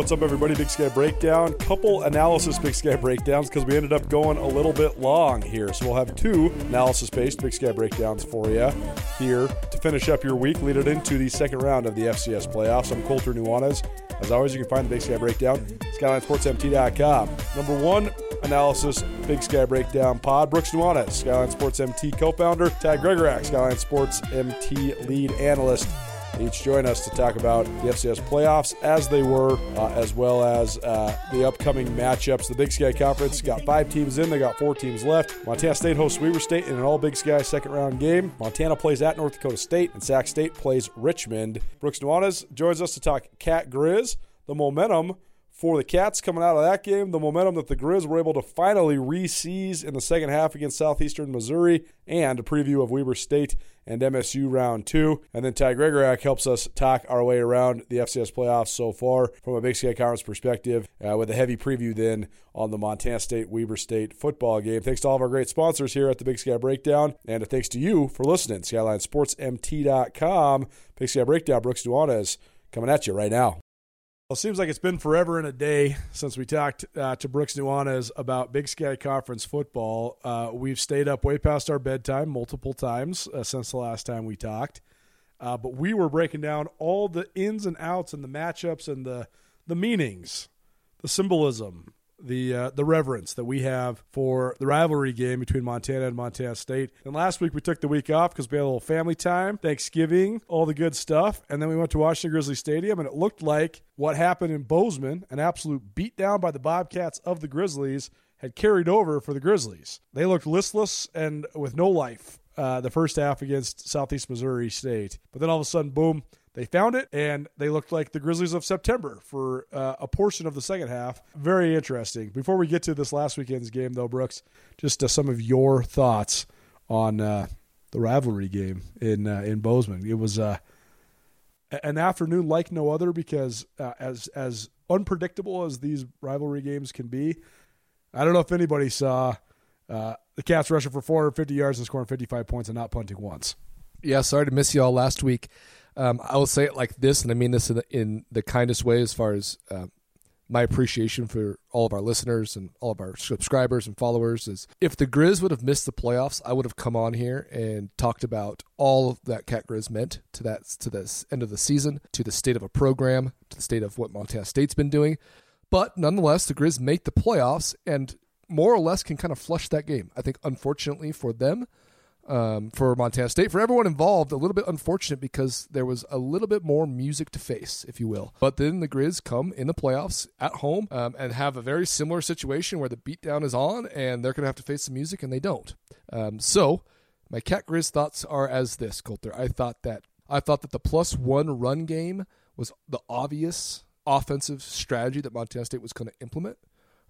what's up, everybody? Big Sky Breakdown. Couple analysis Big Sky Breakdowns because we ended up going a little bit long here. So we'll have two analysis based Big Sky Breakdowns for you here to finish up your week, lead it into the second round of the FCS playoffs. I'm Colter Nuanez. As always, you can find the Big Sky Breakdown, SkylineSportsMT.com. Number one analysis, Big Sky Breakdown pod. Brooks Nuanez, Skyline Sports MT co founder. Ty Gregorak, Skyline Sports MT lead analyst each join us to talk about the FCS playoffs as they were, uh, as well as uh, the upcoming matchups. The Big Sky Conference got five teams in, they got four teams left. Montana State hosts Weber State in an all Big Sky second round game. Montana plays at North Dakota State, and Sac State plays Richmond. Brooks Nuanez joins us to talk Cat Grizz, the momentum for the Cats coming out of that game, the momentum that the Grizz were able to finally re-seize in the second half against Southeastern Missouri, and a preview of Weber State and MSU round two. And then Ty Gregorak helps us talk our way around the FCS playoffs so far from a Big Sky Conference perspective, uh, with a heavy preview then on the Montana State Weber State football game. Thanks to all of our great sponsors here at the Big Sky Breakdown, and thanks to you for listening. SkylineSportsMT.com. Big Sky Breakdown. Brooks Nuanez coming at you right now. Well, it seems like it's been forever and a day since we talked uh, to Brooks Nuanez about Big Sky Conference football. Uh, we've stayed up way past our bedtime multiple times uh, since the last time we talked. Uh, but we were breaking down all the ins and outs and the matchups and the the meanings, the symbolism, the uh, the reverence that we have for the rivalry game between Montana and Montana State. And last week we took the week off because we had a little family time, Thanksgiving, all the good stuff, and then we went to Washington Grizzly Stadium, and it looked like what happened in Bozeman, an absolute beatdown by the Bobcats of the Grizzlies, had carried over for the Grizzlies. They looked listless and with no life. Uh, the first half against Southeast Missouri State. But then all of a sudden, boom, they found it, and they looked like the Grizzlies of September for uh, a portion of the second half. Very interesting. Before we get to this last weekend's game, though, Brooks, just uh, some of your thoughts on uh, the rivalry game in uh, in Bozeman. It was uh, an afternoon like no other because as as unpredictable as these rivalry games can be, I don't know if anybody saw the Cats rushing for 450 yards and scoring 55 points and not punting once. Yeah, sorry to miss you all last week. Um, I will say it like this, and I mean this in the, in the kindest way as far as uh, my appreciation for all of our listeners and all of our subscribers and followers is if the Grizz would have missed the playoffs, I would have come on here and talked about all that Cat Grizz meant to that to this end of the season, to the state of a program, to the state of what Montana State's been doing. But nonetheless, the Grizz make the playoffs and more or less can kind of flush that game. I think, unfortunately for them, um, for Montana State. For everyone involved, a little bit unfortunate because there was a little bit more music to face, if you will. But then the Grizz come in the playoffs at home um, and have a very similar situation where the beatdown is on and they're going to have to face the music and they don't. Um, so my Cat Grizz thoughts are as this, Colter. I thought that I thought that the plus one run game was the obvious offensive strategy that Montana State was going to implement.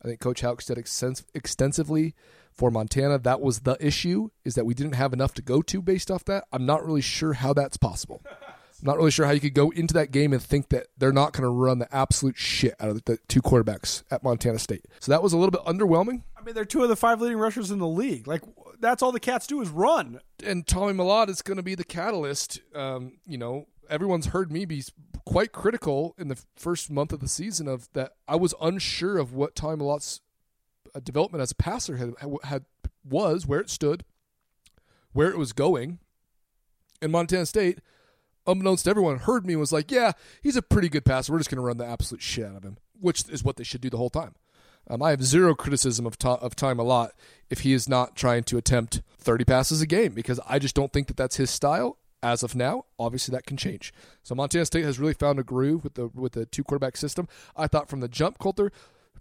I think Coach Hauck said extensively for Montana. That was the issue is that we didn't have enough to go to based off that. I'm not really sure how that's possible. I'm not really sure how you could go into that game and think that they're not going to run the absolute shit out of the two quarterbacks at Montana State. So that was a little bit underwhelming. I mean, they're two of the five leading rushers in the league. Like that's all the Cats do is run. And Tommy Mellott is going to be the catalyst. Um, you know, everyone's heard me be quite critical in the first month of the season of that I was unsure of what Tommy Mellott's uh, development as a passer had, had was where it stood, where it was going. And Montana State, unbeknownst to everyone, heard me and was like, "Yeah, he's a pretty good passer. We're just going to run the absolute shit out of him," which is what they should do the whole time. Um, I have zero criticism of ta- of Tommy Mellott if he is not trying to attempt 30 passes a game because I just don't think that that's his style as of now. Obviously, that can change. So Montana State has really found a groove with the with the two quarterback system. I thought from the jump, Colter,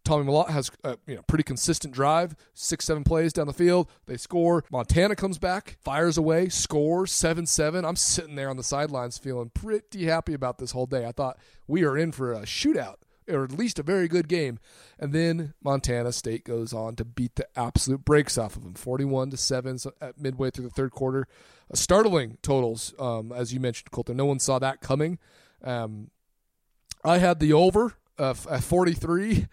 Tommy Mellott has a you know, pretty consistent drive, six, seven plays down the field. They score. Montana comes back, fires away, scores 7 7. I'm sitting there on the sidelines feeling pretty happy about this whole day. I thought we are in for a shootout or at least a very good game. And then Montana State goes on to beat the absolute brakes off of them, 41 to 7 at midway through the third quarter. Startling totals, um, as you mentioned, Colter. No one saw that coming. Um, I had the over uh, at 43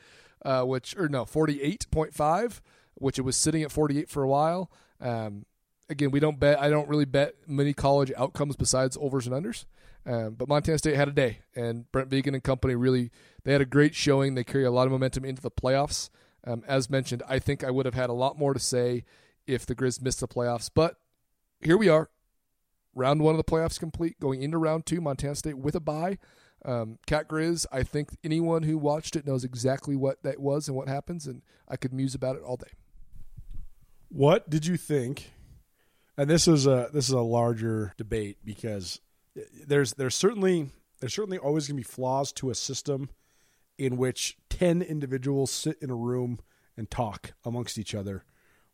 uh, which or no, forty eight point five, which it was sitting at forty eight for a while. Um, again, we don't bet. I don't really bet many college outcomes besides overs and unders. Um, but Montana State had a day, and Brent Vigen and company really they had a great showing. They carry a lot of momentum into the playoffs. Um, as mentioned, I think I would have had a lot more to say if the Grizz missed the playoffs, but here we are. Round one of the playoffs complete, going into round two, Montana State with a bye. Um, Cat Grizz, I think anyone who watched it knows exactly what that was and what happens, and I could muse about it all day. What did you think? And this is a this is a larger debate because there's there's certainly there's certainly always going to be flaws to a system in which 10 individuals sit in a room and talk amongst each other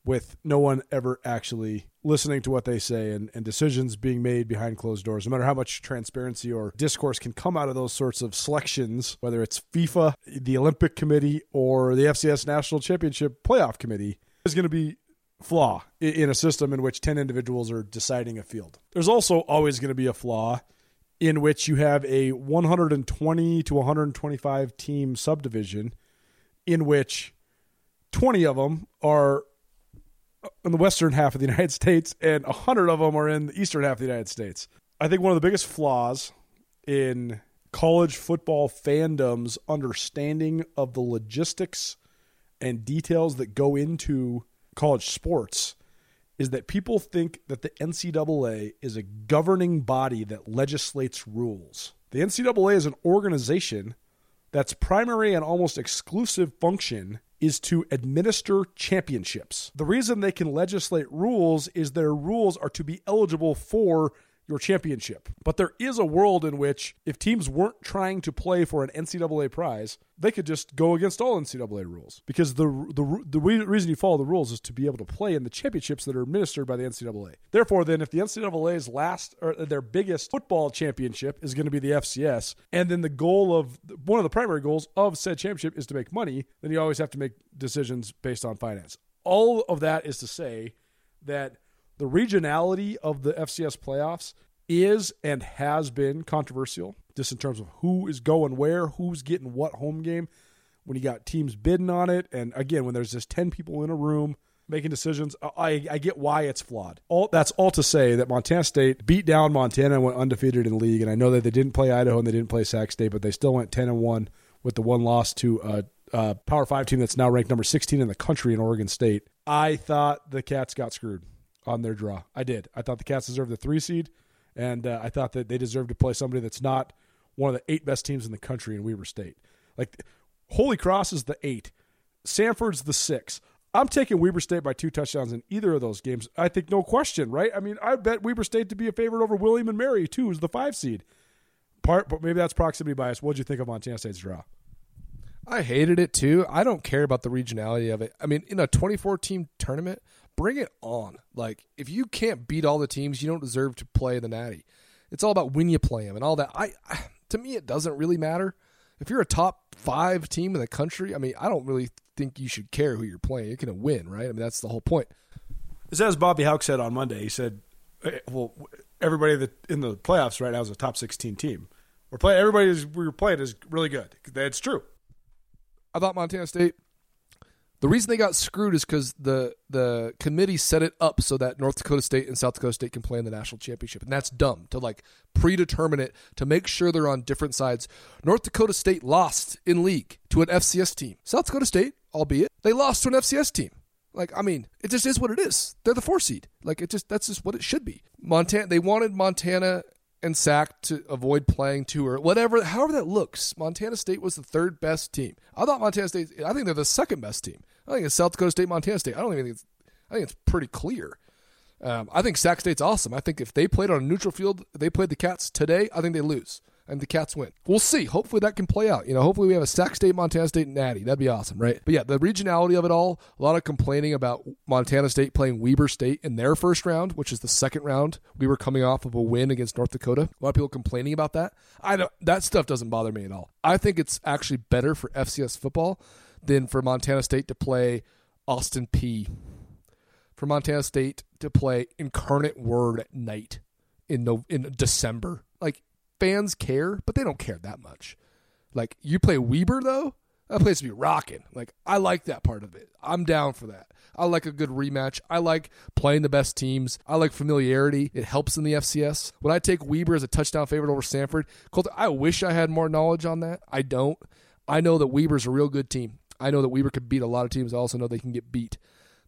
with no one ever actually listening to what they say and, and decisions being made behind closed doors, no matter how much transparency or discourse can come out of those sorts of selections, whether it's FIFA, the Olympic Committee, or the FCS National Championship Playoff Committee, is going to be flaw in a system in which 10 individuals are deciding a field. There's also always going to be a flaw in which you have a 120 to 125 team subdivision in which 20 of them are in the western half of the United States and 100 of them are in the eastern half of the United States. I think one of the biggest flaws in college football fandom's understanding of the logistics and details that go into college sports is that people think that the NCAA is a governing body that legislates rules. The NCAA is an organization that's primary and almost exclusive function is to administer championships. The reason they can legislate rules is their rules are to be eligible for your championship. But there is a world in which if teams weren't trying to play for an NCAA prize, they could just go against all NCAA rules because the the the reason you follow the rules is to be able to play in the championships that are administered by the NCAA. Therefore, then if the NCAA's last or their biggest football championship is going to be the FCS, and then the goal of one of the primary goals of said championship is to make money, then you always have to make decisions based on finance. All of that is to say that the regionality of the FCS playoffs is and has been controversial, just in terms of who is going where, who's getting what home game. When you got teams bidding on it, and again, when there's just ten people in a room making decisions, I, I get why it's flawed. All that's all to say that Montana State beat down Montana and went undefeated in league, and I know that they didn't play Idaho and they didn't play Sac State, but they still went ten and one with the one loss to a, a Power Five team that's now ranked number sixteen in the country in Oregon State. I thought the Cats got screwed on their draw. I did. I thought the Cats deserved the three seed, and uh, I thought that they deserved to play somebody that's not one of the eight best teams in the country in Weber State. Like Holy Cross is the eight, Samford's the six. I'm taking Weber State by two touchdowns in either of those games. I think no question, right? I mean, I bet Weber State to be a favorite over William and Mary too, as the five seed. Part, but maybe that's proximity bias. What did you think of Montana State's draw? I hated it too. I don't care about the regionality of it. I mean, in a 24 team tournament, bring it on. Like if you can't beat all the teams, you don't deserve to play the Natty. It's all about when you play them and all that. I, I to me, it doesn't really matter. If you're a top five team in the country, I mean, I don't really think you should care who you're playing. You're going to win, right? I mean, that's the whole point. It's as Bobby Hauck said on Monday. He said, eh, "Well, everybody that in the playoffs right now is a top 16 team. We're playing. Everybody we were playing is really good. That's true." I thought Montana State the reason they got screwed is because the the committee set it up so that North Dakota State and South Dakota State can play in the national championship, and that's dumb to like predetermine it to make sure they're on different sides. North Dakota State lost in league to an FCS team. South Dakota State, albeit they lost to an FCS team. Like I mean, it just is what it is. They're the four seed. Like it just that's just what it should be. Montana. They wanted Montana and Sac to avoid playing two or whatever, however that looks. Montana State was the third best team. I thought Montana State. I think they're the second best team. I think it's South Dakota State, Montana State. I don't even think it's. I think it's pretty clear. Um, I think Sac State's awesome. I think if they played on a neutral field, they played the Cats today. I think they lose and the Cats win. We'll see. Hopefully that can play out. You know, hopefully we have a Sac State, Montana State, and Natty. That'd be awesome, right? But yeah, the regionality of it all. A lot of complaining about Montana State playing Weber State in their first round, which is the second round. We were coming off of a win against North Dakota. A lot of people complaining about that. I don't. That stuff doesn't bother me at all. I think it's actually better for FCS football than for Montana State to play Austin Peay For Montana State to play Incarnate Word at night in no, in December. Like fans care, but they don't care that much. Like you play Weber though, that place would be rocking. Like I like that part of it. I'm down for that. I like a good rematch. I like playing the best teams. I like familiarity. It helps in the FCS. When I take Weber as a touchdown favorite over Samford, Colter, I wish I had more knowledge on that. I don't. I know that Weber's a real good team. I know that Weber could beat a lot of teams. I also know they can get beat.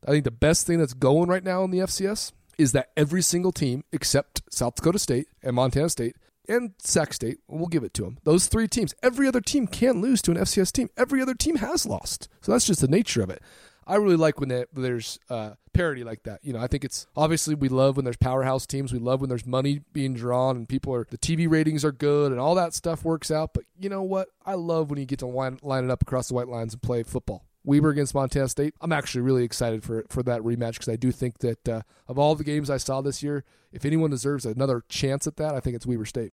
I think the best thing that's going right now in the FCS is that every single team except South Dakota State and Montana State and Sac State, we'll give it to them. Those three teams, every other team can lose to an FCS team. Every other team has lost. So that's just the nature of it. I really like when there's uh, parity like that. You know, I think it's obviously we love when there's powerhouse teams. We love when there's money being drawn and people are the TV ratings are good and all that stuff works out. But you know what? I love when you get to line, line it up across the white lines and play football. Weber against Montana State. I'm actually really excited for for that rematch because I do think that uh, of all the games I saw this year, if anyone deserves another chance at that, I think it's Weber State.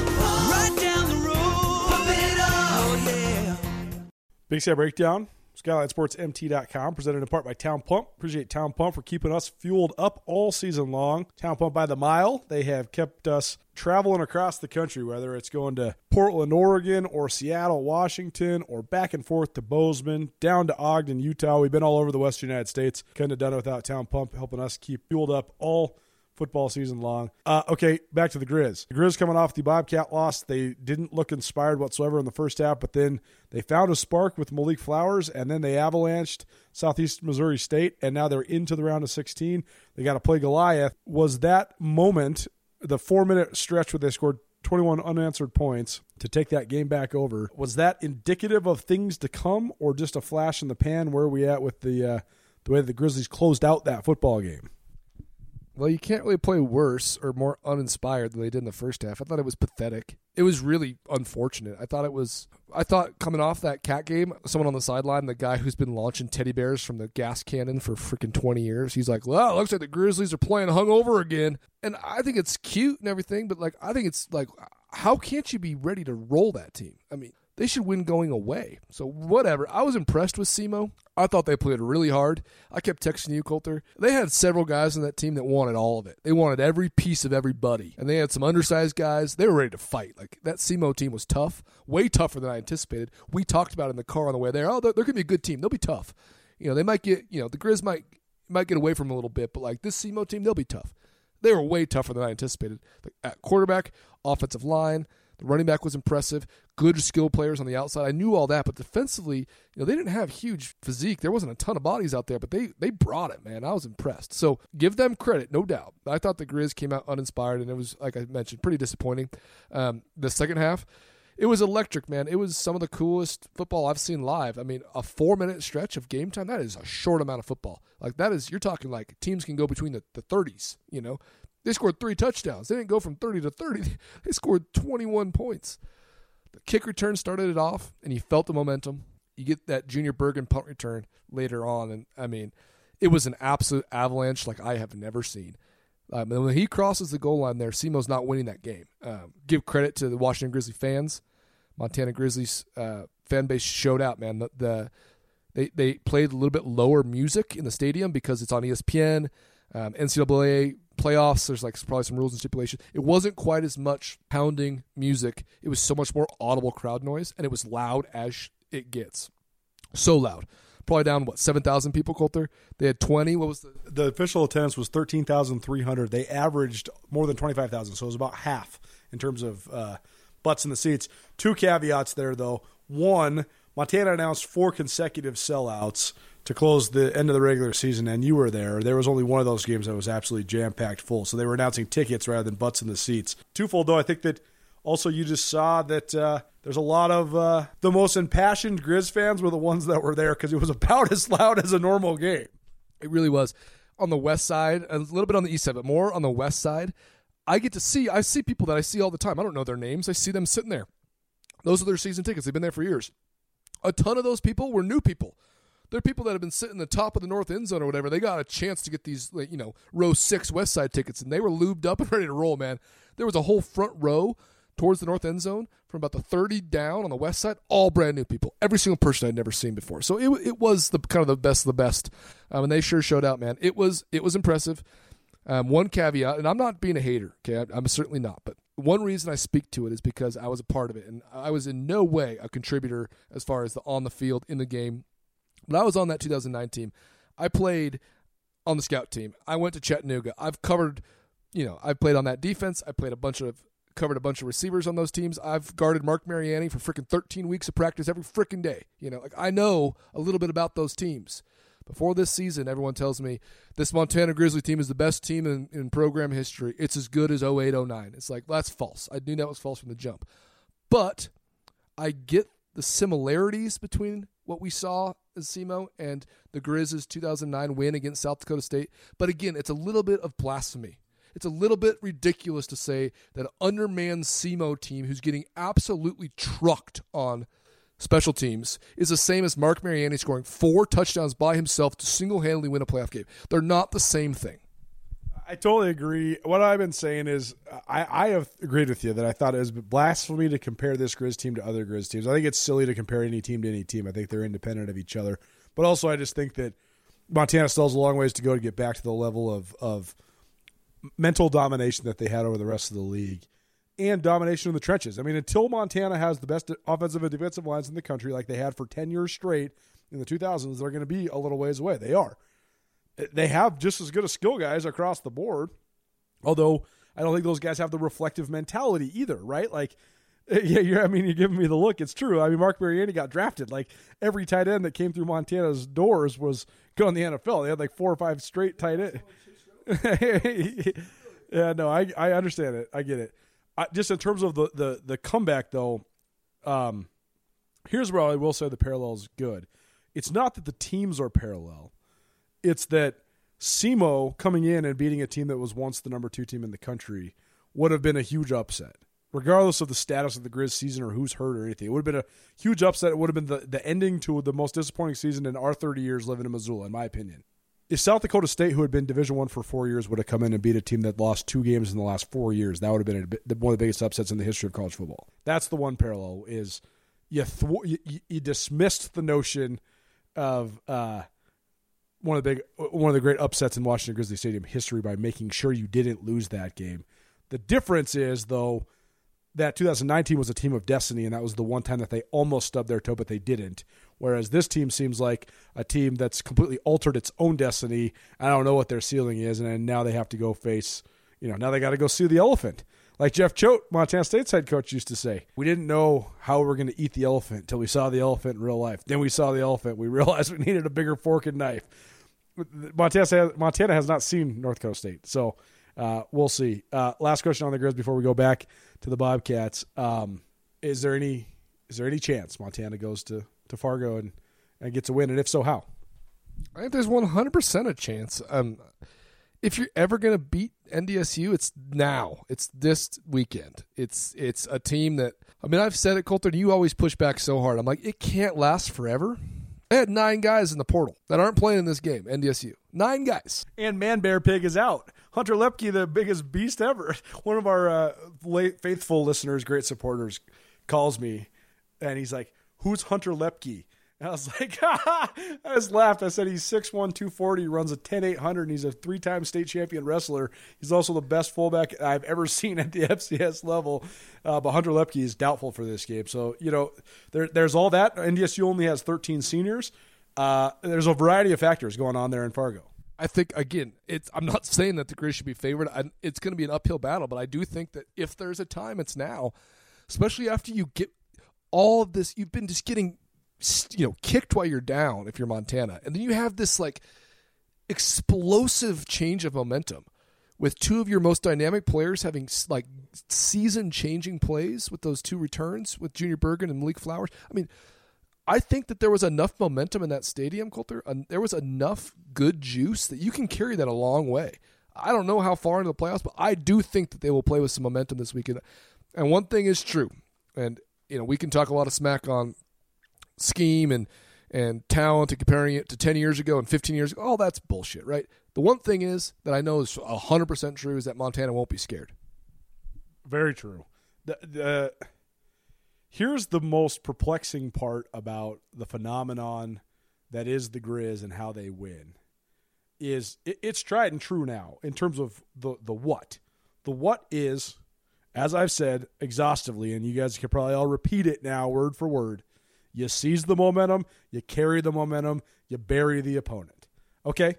Big Sky Breakdown, SkylineSportsMT.com, presented in part by Town Pump. Appreciate Town Pump for keeping us fueled up all season long. Town Pump by the mile, they have kept us traveling across the country, whether it's going to Portland, Oregon, or Seattle, Washington, or back and forth to Bozeman, down to Ogden, Utah. We've been all over the Western United States. Couldn't have done it without Town Pump helping us keep fueled up all football season long. Uh, okay, back to the Grizz. The Grizz coming off the Bobcat loss. They didn't look inspired whatsoever in the first half, but then they found a spark with Malik Flowers, and then they avalanched Southeast Missouri State, and now they're into the round of 16. They got to play Goliath. Was that moment, the four minute stretch where they scored 21 unanswered points to take that game back over, was that indicative of things to come, or just a flash in the pan? Where are we at with the uh, the way the Grizzlies closed out that football game? Well, you can't really play worse or more uninspired than they did in the first half. I thought it was pathetic. It was really unfortunate. I thought it was. I thought coming off that cat game, someone on the sideline, the guy who's been launching teddy bears from the gas cannon for freaking twenty years, he's like, "Well, it looks like the Grizzlies are playing hungover again." And I think it's cute and everything, but like, I think it's like, how can't you be ready to roll that team? I mean, they should win going away. So whatever. I was impressed with SEMO. I thought they played really hard. I kept texting you, Colter. They had several guys on that team that wanted all of it. They wanted every piece of everybody. And they had some undersized guys. They were ready to fight. Like that SEMO team was tough, way tougher than I anticipated. We talked about in the car on the way there. Oh, they're, they're going to be a good team. They'll be tough. You know, they might get, you know, the Grizz might might get away from a little bit, but like this SEMO team, they'll be tough. They were way tougher than I anticipated. At quarterback, offensive line, the running back was impressive. Good skill players on the outside. I knew all that, but defensively, you know, they didn't have huge physique. There wasn't a ton of bodies out there, but they they brought it, man. I was impressed. So give them credit, no doubt. I thought the Grizz came out uninspired, and it was, like I mentioned, pretty disappointing. Um, the second half, it was electric, man. It was some of the coolest football I've seen live. I mean, a four minute stretch of game time, that is a short amount of football. Like, that is, you're talking like teams can go between the, the 30s, you know? They scored three touchdowns. They didn't go from 30 to 30. They scored 21 points. The kick return started it off, and you felt the momentum. You get that Junior Bergen punt return later on, and I mean, it was an absolute avalanche like I have never seen. Um, and when he crosses the goal line there, SEMO's not winning that game. Um, give credit to the Washington Grizzly fans. Montana Grizzlies uh, fan base showed out, man. The, the, they they played a little bit lower music in the stadium because it's on ESPN. Um, NCAA playoffs, there's like probably some rules and stipulations. It wasn't quite as much pounding music. It was so much more audible crowd noise, and it was loud as it gets. So loud. Probably down what seven thousand people. Colter. They had twenty. What was the the official attendance was thirteen thousand three hundred. They averaged more than twenty five thousand, so it was about half in terms of uh, butts in the seats. Two caveats there though. One, Montana announced four consecutive sellouts to close the end of the regular season, and you were there. There was only one of those games that was absolutely jam packed full. So they were announcing tickets rather than butts in the seats. Twofold, though, I think that also you just saw that uh, there's a lot of uh, the most impassioned Grizz fans were the ones that were there because it was about as loud as a normal game. It really was. On the west side, a little bit on the east side, but more on the west side. I get to see, I see people that I see all the time. I don't know their names. I see them sitting there. Those are their season tickets. They've been there for years. A ton of those people were new people. They're people that have been sitting in the top of the north end zone or whatever. They got a chance to get these, you know, row six west side tickets, and they were lubed up and ready to roll. Man, there was a whole front row towards the north end zone from about the 30 down on the west side, all brand new people. Every single person I'd never seen before. So it, it was the kind of the best of the best. Um, and they sure showed out, man. It was it was impressive. Um, one caveat, and I'm not being a hater, okay? I'm certainly not, but one reason I speak to it is because I was a part of it, and I was in no way a contributor as far as the on the field in the game. But I was on that 2009 team. I played on the scout team. I went to Chattanooga. I've covered, you know, I've played on that defense. I played a bunch of covered a bunch of receivers on those teams. I've guarded Mark Mariani for freaking 13 weeks of practice every freaking day. You know, like I know a little bit about those teams. Before this season, everyone tells me this Montana Grizzly team is the best team in, in program history. It's as good as 08, 09. It's like, that's false. I knew that was false from the jump. But I get the similarities between what we saw SEMO and the Grizzlies' 2009 win against South Dakota State. But again, it's a little bit of blasphemy it's a little bit ridiculous to say that an undermanned SEMO team who's getting absolutely trucked on special teams is the same as Mark Mariani scoring four touchdowns by himself to single handedly win a playoff game. They're not the same thing. I totally agree. What I've been saying is, I, I have agreed with you that I thought it was blasphemy to compare this Grizz team to other Grizz teams. I think it's silly to compare any team to any team. I think they're independent of each other. But also, I just think that Montana still has a long ways to go to get back to the level of of mental domination that they had over the rest of the league and domination in the trenches. I mean, until Montana has the best offensive and defensive lines in the country, like they had for 10 years straight in the 2000s, they're going to be a little ways away. They are. They have just as good a skill guys across the board, although I don't think those guys have the reflective mentality either, right? Like, yeah, you're, I mean, you're giving me the look. It's true. I mean, Mark Mariani got drafted. Like every tight end that came through Montana's doors was going the NFL. They had like four or five straight tight end. yeah, no, I I understand it. I get it. I, just in terms of the the the comeback though, um, here's where I will say the parallel is good. It's not that the teams are parallel. It's that SEMO coming in and beating a team that was once the number two team in the country would have been a huge upset, regardless of the status of the Grizz season or who's hurt or anything. It would have been a huge upset. It would have been the, the ending to the most disappointing season in our 30 years living in Missoula, in my opinion if South Dakota State, who had been Division One for four years, would have come in and beat a team that lost two games in the last four years, that would have been a, one of the biggest upsets in the history of college football. That's the one parallel is you thw- you, you, dismissed the notion of uh, one of the big one of the great upsets in Washington Grizzly Stadium history by making sure you didn't lose that game. The difference is though that 2019 was a team of destiny, and that was the one time that they almost stubbed their toe, but they didn't. Whereas this team seems like a team that's completely altered its own destiny. I don't know what their ceiling is, and now they have to go face, you know, now they got to go see the elephant. Like Jeff Choate, Montana State's head coach, used to say, we didn't know how we were going to eat the elephant until we saw the elephant in real life. Then we saw the elephant. We realized we needed a bigger fork and knife. Montana, Montana has not seen North Dakota State, so uh, we'll see. Uh, last question on the Grizz before we go back to the Bobcats. Um, is there any is there any chance Montana goes to, to Fargo and, and gets a win? And if so, how? I think there's 100% a chance. Um, if you're ever going to beat NDSU, it's now. It's this weekend. It's it's a team that I mean I've said it, Colter. You always push back so hard. I'm like it can't last forever. They had nine guys in the portal that aren't playing in this game. NDSU, nine guys, and Man Bear Pig is out. Hunter Luepke, the biggest beast ever. One of our uh, late, faithful listeners, great supporters, calls me and he's like, "Who's Hunter Luepke?" And I was like, I just laughed. I said he's 6'1", 240, runs a 10-800, and he's a three-time state champion wrestler. He's also the best fullback I've ever seen at the FCS level. Uh, but Hunter Luepke is doubtful for this game. So, you know, there, there's all that. NDSU only has 13 seniors. Uh, there's a variety of factors going on there in Fargo. I think again, it's. I'm not saying that the Grizz should be favored. I, it's going to be an uphill battle, but I do think that if there's a time, it's now. Especially after you get all of this, you've been just getting you know kicked while you're down if you're Montana, and then you have this like explosive change of momentum with two of your most dynamic players having like season changing plays with those two returns with Junior Bergen and Malik Flowers. I mean, I think that there was enough momentum in that stadium, Colter. And there was enough good juice that you can carry that a long way. I don't know how far into the playoffs, but I do think that they will play with some momentum this weekend. And one thing is true, and you know we can talk a lot of smack on scheme and and talent and comparing it to 10 years ago and 15 years ago. All that's bullshit, right? The one thing is that I know is 100% true is that Montana won't be scared. Very true. The, the, here's the most perplexing part about the phenomenon that is the Grizz and how they win is it, it's tried and true now in terms of the the what. The what is, as I've said exhaustively, and you guys can probably all repeat it now, word for word. You seize the momentum, you carry the momentum, you bury the opponent. Okay,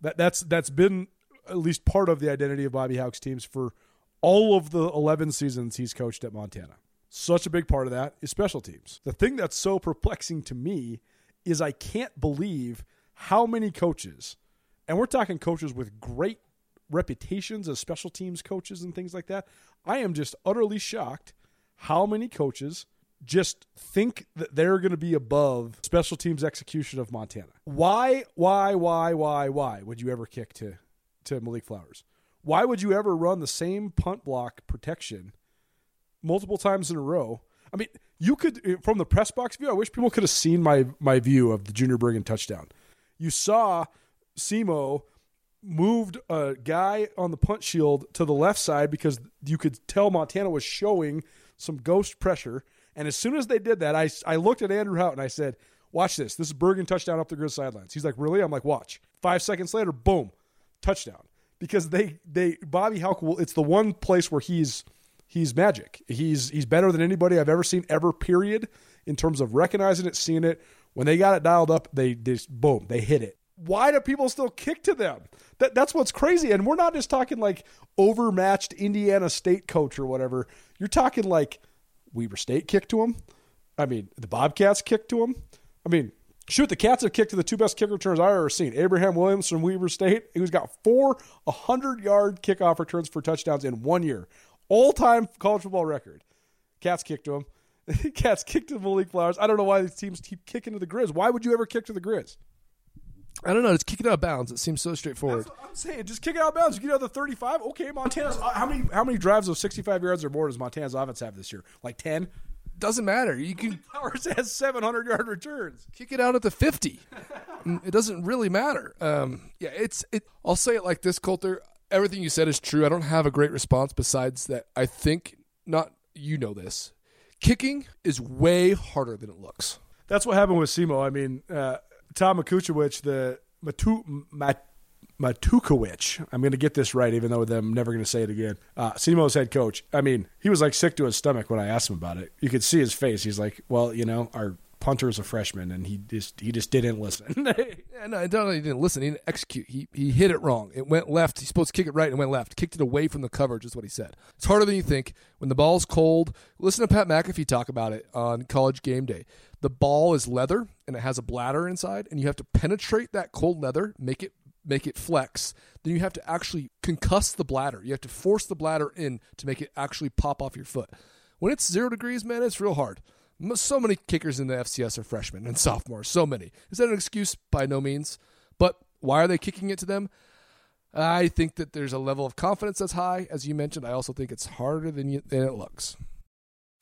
that that's that's been at least part of the identity of Bobby Hauck's teams for all of the 11 seasons he's coached at Montana. Such a big part of that is special teams. The thing that's so perplexing to me is I can't believe how many coaches, and we're talking coaches with great reputations as special teams coaches and things like that. I am just utterly shocked how many coaches just think that they're going to be above special teams execution of Montana. Why, why, why, why, why would you ever kick to, to Malik Flowers? Why would you ever run the same punt block protection multiple times in a row? I mean, you could from the press box view. I wish people could have seen my my view of the Junior Bergen touchdown. You saw Semo moved a guy on the punt shield to the left side because you could tell Montana was showing some ghost pressure and as soon as they did that, I, I looked at Andrew Houghton and I said, Watch this. This is Bergen touchdown up the grid sidelines. He's like, Really? I'm like, Watch. Five seconds later, boom, touchdown. Because they, they Bobby Hauck will, it's the one place where he's he's magic. He's he's better than anybody I've ever seen ever, period, in terms of recognizing it, seeing it. When they got it dialed up, they just boom, they hit it. Why do people still kick to them? That that's what's crazy. And we're not just talking like overmatched Indiana State coach or whatever. You're talking like Weber State kicked to him. I mean, the Bobcats kicked to him. I mean, shoot, the Cats have kicked to the two best kick returners I've ever seen. Abraham Williams from Weber State, who's got four 100 yard kickoff returns for touchdowns in one year. All time college football record. Cats kicked to him. Cats kicked to Malik Flowers. I don't know why these teams keep kicking to the Grizz. Why would you ever kick to the Grizz? I don't know. Just kick it out of bounds. It seems so straightforward. I'm saying. Just kick it out of bounds. You get out the 35. Okay, Montana's. Uh, how many how many drives of 65 yards or more does Montana's offense have this year? Like 10. Doesn't matter. You can Powers has 700 yard returns. kick it out at the 50. Mm, it doesn't really matter. Um, yeah, it's. It, I'll say it like this, Colter. Everything you said is true. I don't have a great response besides that. I think not. You know this. Kicking is way harder than it looks. That's what happened with SEMO. I mean, uh, Tom Makuchewicz, the Matu, Mat, Matukowicz. I'm going to get this right, even though I'm never going to say it again. Uh, Semo's head coach. I mean, he was like sick to his stomach when I asked him about it. You could see his face. He's like, "Well, you know, our punter is a freshman, and he just he just didn't listen." no, I don't. He didn't listen. He didn't execute. He he hit it wrong. It went left. He's supposed to kick it right and went left. Kicked it away from the coverage is what he said. It's harder than you think. When the ball's cold, listen to Pat McAfee talk about it on College Game Day. The ball is leather and it has a bladder inside, and you have to penetrate that cold leather, make it make it flex. Then you have to actually concuss the bladder. You have to force the bladder in to make it actually pop off your foot. When it's zero degrees, man, it's real hard. So many kickers in the FCS are freshmen and sophomores. So many. Is that an excuse? By no means. But why are they kicking it to them? I think that there's a level of confidence that's high. As you mentioned, I also think it's harder than, you, than it looks.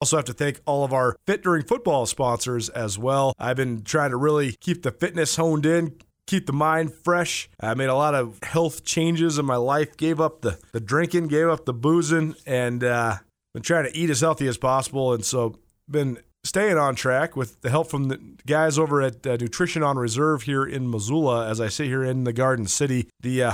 Also, have to thank all of our Fit During Football sponsors as well. I've been trying to really keep the fitness honed in, keep the mind fresh. I made a lot of health changes in my life, gave up the, the drinking, gave up the boozing, and uh, been trying to eat as healthy as possible. And so, been staying on track with the help from the guys over at uh, Nutrition on Reserve here in Missoula, as I sit here in the Garden City, the uh,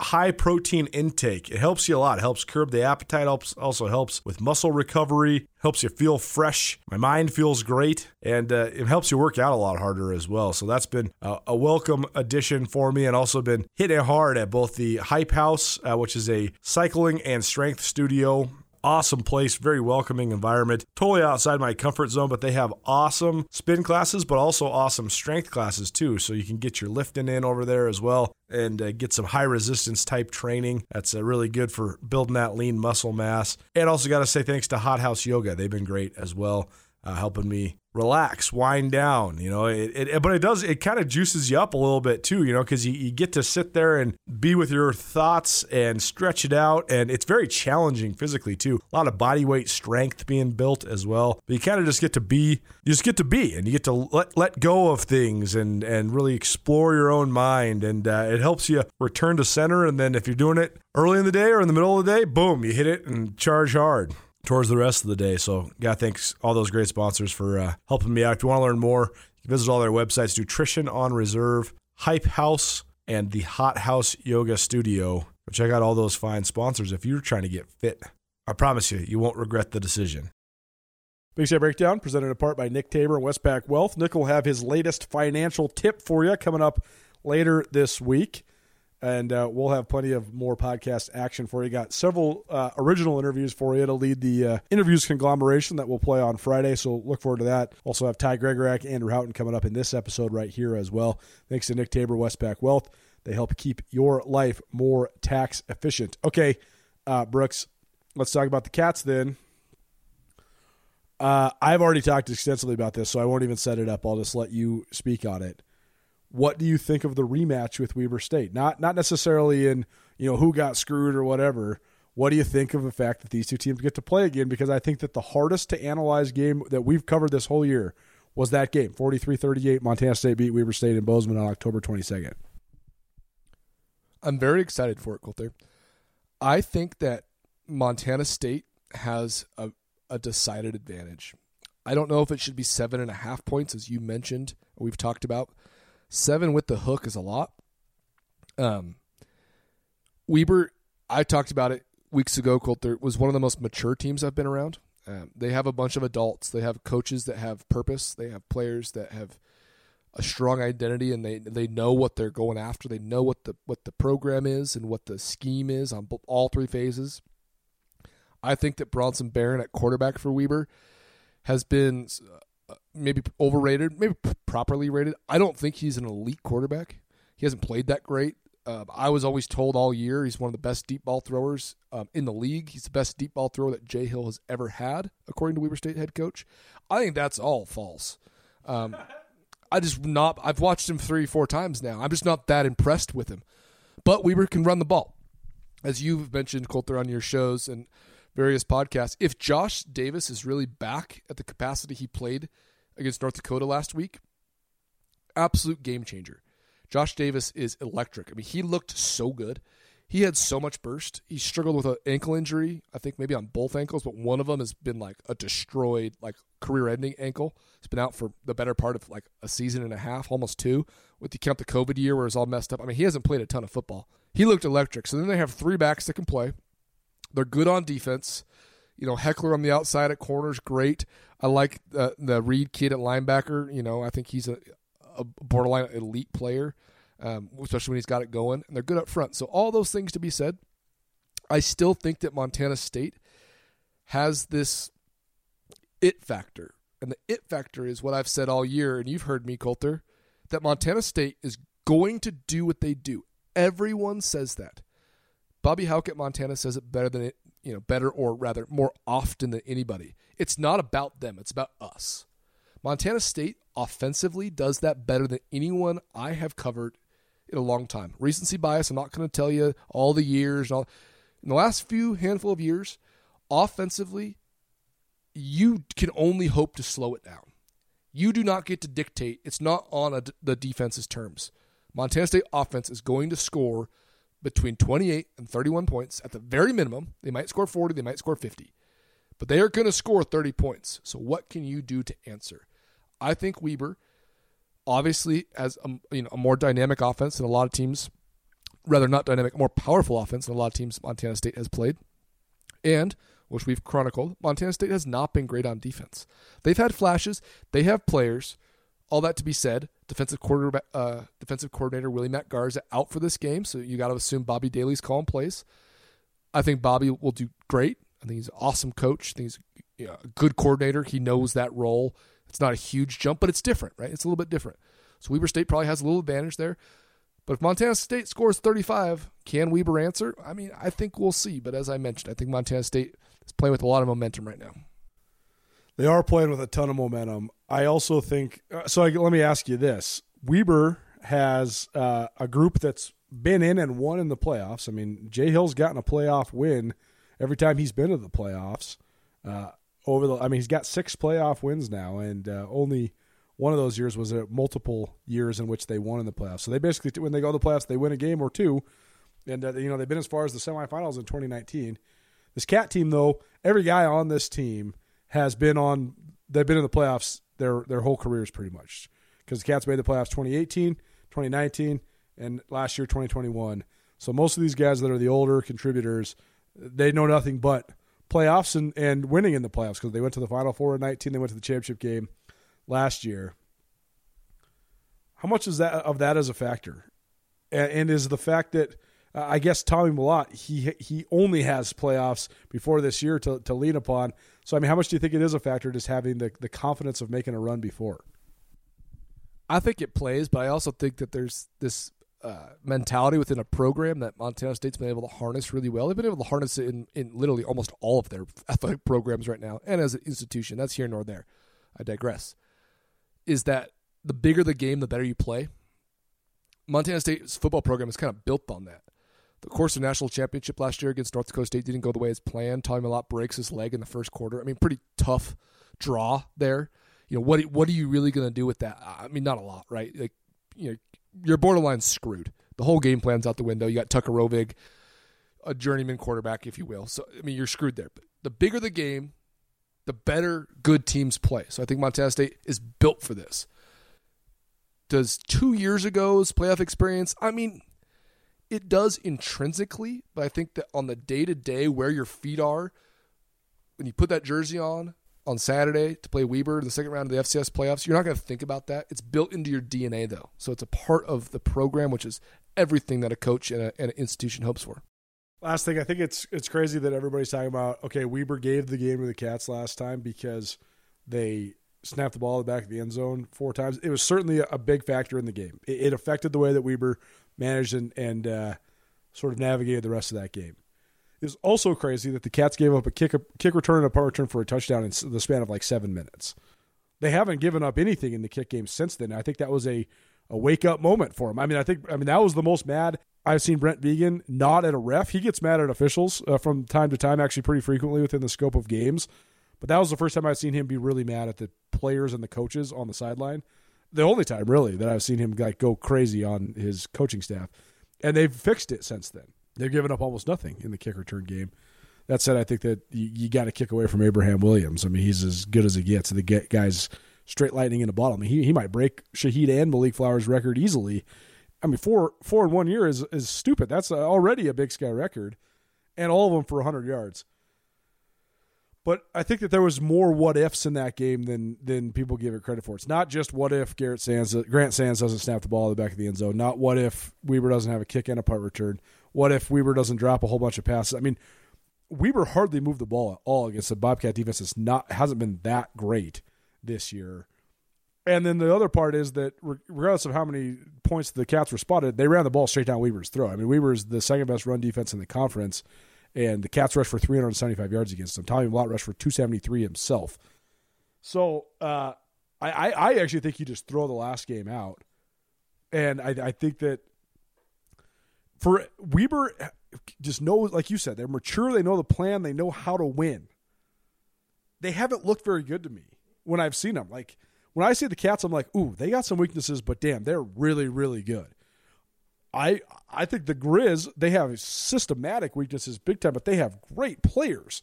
high protein intake. It helps you a lot. It helps curb the appetite, helps also helps with muscle recovery, helps you feel fresh. My mind feels great, and uh, it helps you work out a lot harder as well. So that's been a, a welcome addition for me, and also been hitting hard at both the Hype House, uh, which is a cycling and strength studio awesome place, very welcoming environment. Totally outside my comfort zone, but they have awesome spin classes, but also awesome strength classes too. So you can get your lifting in over there as well and uh, get some high resistance type training. That's uh, really good for building that lean muscle mass. And also got to say thanks to Hot House Yoga. They've been great as well, uh, helping me relax, wind down, you know. It, it but it does it kind of juices you up a little bit too, you know, because you, you get to sit there and be with your thoughts and stretch it out, and it's very challenging physically too. A lot of body weight strength being built as well. But you kind of just get to be, you just get to be, and you get to let let go of things and and really explore your own mind, and uh, it helps you return to center. And then if you're doing it early in the day or in the middle of the day, boom, you hit it and charge hard towards the rest of the day. So, yeah, thanks all those great sponsors for uh, helping me out. If you want to learn more, visit all their websites Nutrition on Reserve, Hype House, and the Hot House Yoga Studio. Check out all those fine sponsors if you're trying to get fit. I promise you, you won't regret the decision. Big Sky Breakdown, presented in part by Nick Tabor and Westpac Wealth. Nick will have his latest financial tip for you coming up later this week and uh, we'll have plenty of more podcast action for you. Got several uh, original interviews for you to lead the uh, interviews conglomeration that we'll play on Friday, so look forward to that. Also have Ty Gregorak, Andrew Houghton coming up in this episode right here as well. Thanks to Nick Tabor, Westpac Wealth. They help keep your life more tax efficient. Okay, uh, Brooks, let's talk about the cats then. Uh, I've already talked extensively about this, so I won't even set it up. I'll just let you speak on it what do you think of the rematch with Weber State? Not not necessarily in you know who got screwed or whatever. What do you think of the fact that these two teams get to play again? Because I think that the hardest to analyze game that we've covered this whole year was that game 43-38 Montana State beat Weber State in Bozeman on October 22nd. I'm very excited for it, Colter. I think that Montana State has a, a decided advantage. I don't know if it should be seven and a half points, as you mentioned, we've talked about. Seven with the hook is a lot. Um, Weber, I talked about it weeks ago. Colter was one of the most mature teams I've been around. Um, they have a bunch of adults. They have coaches that have purpose. They have players that have a strong identity, and they they know what they're going after. They know what the what the program is and what the scheme is on all three phases. I think that Bronson Barron at quarterback for Weber has been maybe overrated, maybe properly rated. I don't think he's an elite quarterback. He hasn't played that great. Uh, I was always told all year he's one of the best deep ball throwers um, in the league. He's the best deep ball thrower that Jay Hill has ever had, according to Weber State head coach. I think that's all false. Um, I just not. I've watched him three, four times now. I'm just not that impressed with him. But Weber can run the ball, as you've mentioned, Colter, on your shows and various podcasts. If Josh Davis is really back at the capacity he played against North Dakota last week, absolute game changer. Josh Davis is electric. I mean, he looked so good. He had so much burst. He struggled with an ankle injury, I think maybe on both ankles, but one of them has been like a destroyed, like career-ending ankle. It's been out for the better part of like a season and a half, almost two. With you count the COVID year where it's all messed up. I mean, he hasn't played a ton of football. He looked electric. So then they have three backs that can play. They're good on defense. You know, Heckler on the outside at corners, great. I like the the Reed kid at linebacker. You know, I think he's a, a borderline elite player, um, especially when he's got it going. And they're good up front. So all those things to be said. I still think that Montana State has this it factor, and the it factor is what I've said all year, and you've heard me, Colter, that Montana State is going to do what they do. Everyone says that. Bobby at Montana says it better than it, you know, better or rather more often than anybody. It's not about them, it's about us. Montana State offensively does that better than anyone I have covered in a long time. Recency bias, I'm not going to tell you all the years. All, in the last few handful of years, offensively, you can only hope to slow it down. You do not get to dictate. It's not on a, the defense's terms. Montana State offense is going to score between 28 and 31 points at the very minimum. They might score 40, they might score 50. but they are going to score 30 points. So what can you do to answer? I think Weber obviously has a, you know, a more dynamic offense than a lot of teams, rather not dynamic, more powerful offense than a lot of teams Montana State has played. And which we've chronicled, Montana State has not been great on defense. They've had flashes, they have players. All that to be said, defensive quarterback, uh, defensive coordinator Willie Matt Garza out for this game, so you got to assume Bobby Daly's calling plays. I think Bobby will do great. I think he's an awesome coach. I think he's you know, a good coordinator. He knows that role. It's not a huge jump, but it's different, right? It's a little bit different. So Weber State probably has a little advantage there. But if Montana State scores 35, can Weber answer? I mean, I think we'll see. But as I mentioned, I think Montana State is playing with a lot of momentum right now. They are playing with a ton of momentum. I also think uh, so. I, let me ask you this: Weber has uh, a group that's been in and won in the playoffs. I mean, Jay Hill's gotten a playoff win every time he's been to the playoffs. Uh, over the, I mean, he's got six playoff wins now, and uh, only one of those years was a multiple years in which they won in the playoffs. So they basically, when they go to the playoffs, they win a game or two, and uh, you know they've been as far as the semifinals in 2019. This cat team, though, every guy on this team has been on. They've been in the playoffs their their whole careers pretty much because the Cats made the playoffs 2018, 2019, and last year 2021. So most of these guys that are the older contributors, they know nothing but playoffs and, and winning in the playoffs because they went to the Final Four in 19. They went to the championship game last year. How much is that of that as a factor? And, and is the fact that uh, I guess Tommy Mellott he he only has playoffs before this year to, to lean upon. So I mean, how much do you think it is a factor just having the, the confidence of making a run before? I think it plays, but I also think that there's this uh, mentality within a program that Montana State's been able to harness really well. They've been able to harness it in, in literally almost all of their athletic programs right now, and as an institution. That's here nor there. I digress. Is that the bigger the game, the better you play? Montana State's football program is kind of built on that. The course the national championship last year against North Dakota State didn't go the way as planned. Tommy Mellott breaks his leg in the first quarter. I mean, pretty tough draw there. You know what? What are you really going to do with that? I mean, not a lot, right? Like, you know, you're borderline screwed. The whole game plan's out the window. You got Tucker Rovig, a journeyman quarterback, if you will. So I mean, you're screwed there. But the bigger the game, the better good teams play. So I think Montana State is built for this. Does two years ago's playoff experience? I mean, it does intrinsically, but I think that on the day to day where your feet are, when you put that jersey on, on Saturday to play Weber in the second round of the FCS playoffs. You're not going to think about that. It's built into your DNA, though. So it's a part of the program, which is everything that a coach and, a, and an institution hopes for. Last thing, I think it's it's crazy that everybody's talking about. Okay, Weber gave the game to the Cats last time because they snapped the ball in the back of the end zone four times. It was certainly a, big factor in the game. It, it affected the way that Weber managed and and uh, sort of navigated the rest of that game is also crazy that the Cats gave up a kick a kick return and a punt return for a touchdown in the span of like seven minutes. They haven't given up anything in the kick game since then. I think that was a, a wake up moment for him. I mean, I think I mean that was the most mad I've seen Brent Vigen not at a ref. He gets mad at officials uh, from time to time, actually pretty frequently within the scope of games. But that was the first time I've seen him be really mad at the players and the coaches on the sideline. The only time really that I've seen him like go crazy on his coaching staff, and they've fixed it since then. They've given up almost nothing in the kick return game. That said, I think that you, you got to kick away from Abraham Williams. I mean, he's as good as it gets. The guy's straight lightning in a bottle. I mean, he, he might break Shahid and Malik Flowers' record easily. I mean, four four in one year is is stupid. That's already a Big Sky record, and all of them for 100 yards. But I think that there was more what ifs in that game than than people give it credit for. It's not just what if Garrett Sands, Grant Sands doesn't snap the ball in the back of the end zone. Not what if Weber doesn't have a kick and a punt return. What if Weber doesn't drop a whole bunch of passes? I mean, Weber hardly moved the ball at all against the Bobcat defense. It's not hasn't been that great this year. And then the other part is that regardless of how many points the Cats were spotted, they ran the ball straight down Weber's throat. I mean, Weber's the second best run defense in the conference and the Cats rushed for 375 yards against him. Tommy Mellott rushed for 273 himself. So uh, I, I actually think you just throw the last game out, and I, I think that for Weber, just knows, like you said, they're mature. They know the plan. They know how to win. They haven't looked very good to me when I've seen them. Like when I see the Cats, I'm like, ooh, they got some weaknesses, but damn, they're really, really good. I I think the Grizz they have systematic weaknesses big time, but they have great players.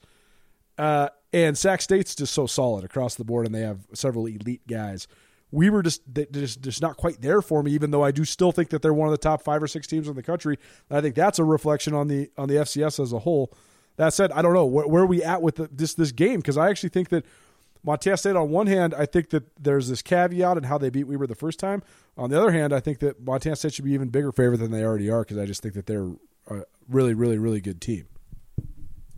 Uh, And Sac State's just so solid across the board, and they have several elite guys. We were just just just not quite there for me, even though I do still think that they're one of the top five or six teams in the country. And I think that's a reflection on the on the FCS as a whole. That said, I don't know where, where are we at with the, this this game because I actually think that Montana State, on one hand, I think that there's this caveat in how they beat Weber the first time. On the other hand, I think that Montana State should be even bigger favorite than they already are because I just think that they're a really, really, really good team.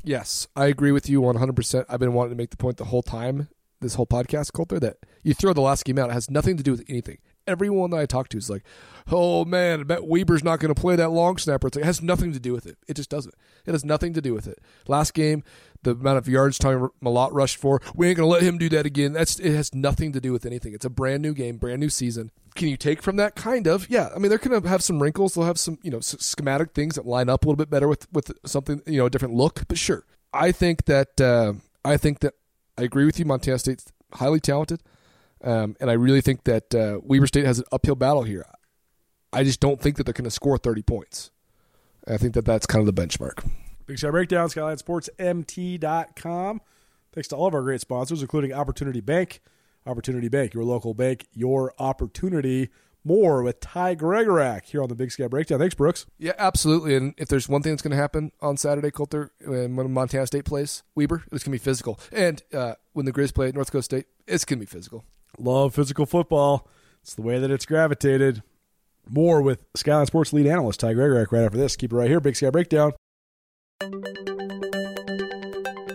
Yes, I agree with you 100%. I've been wanting to make the point the whole time, this whole podcast, Colter, that you throw the last game out. It has nothing to do with anything. Everyone that I talk to is like, oh man, I bet Weber's not going to play that long snapper. It's like, it has nothing to do with it. It just doesn't. It has nothing to do with it. Last game, the amount of yards Tommy Mellott rushed for, we ain't going to let him do that again. That's It has nothing to do with anything. It's a brand new game, brand new season. Can you take from that? Kind of. Yeah. I mean, they're going to have some wrinkles. They'll have some, you know, schematic things that line up a little bit better with, with something, you know, a different look. But sure. I think that, uh, I think that I agree with you. Montana State's highly talented. Um, and I really think that uh, Weber State has an uphill battle here. I just don't think that they're going to score 30 points. I think that that's kind of the benchmark. Big Sky Breakdown, SkylineSportsMT.com. Thanks to all of our great sponsors, including Opportunity Bank. Opportunity Bank, your local bank, your opportunity. More with Ty Gregorak here on the Big Sky Breakdown. Thanks, Brooks. Yeah, absolutely. And if there's one thing that's going to happen on Saturday, Colter, when Montana State plays Weber, it's going to be physical. And uh, when the Grizz play North Dakota State, it's going to be physical. Love physical football. It's the way that it's gravitated. More with Skyline Sports lead analyst Ty Gregorak right after this. Keep it right here. Big Sky Breakdown.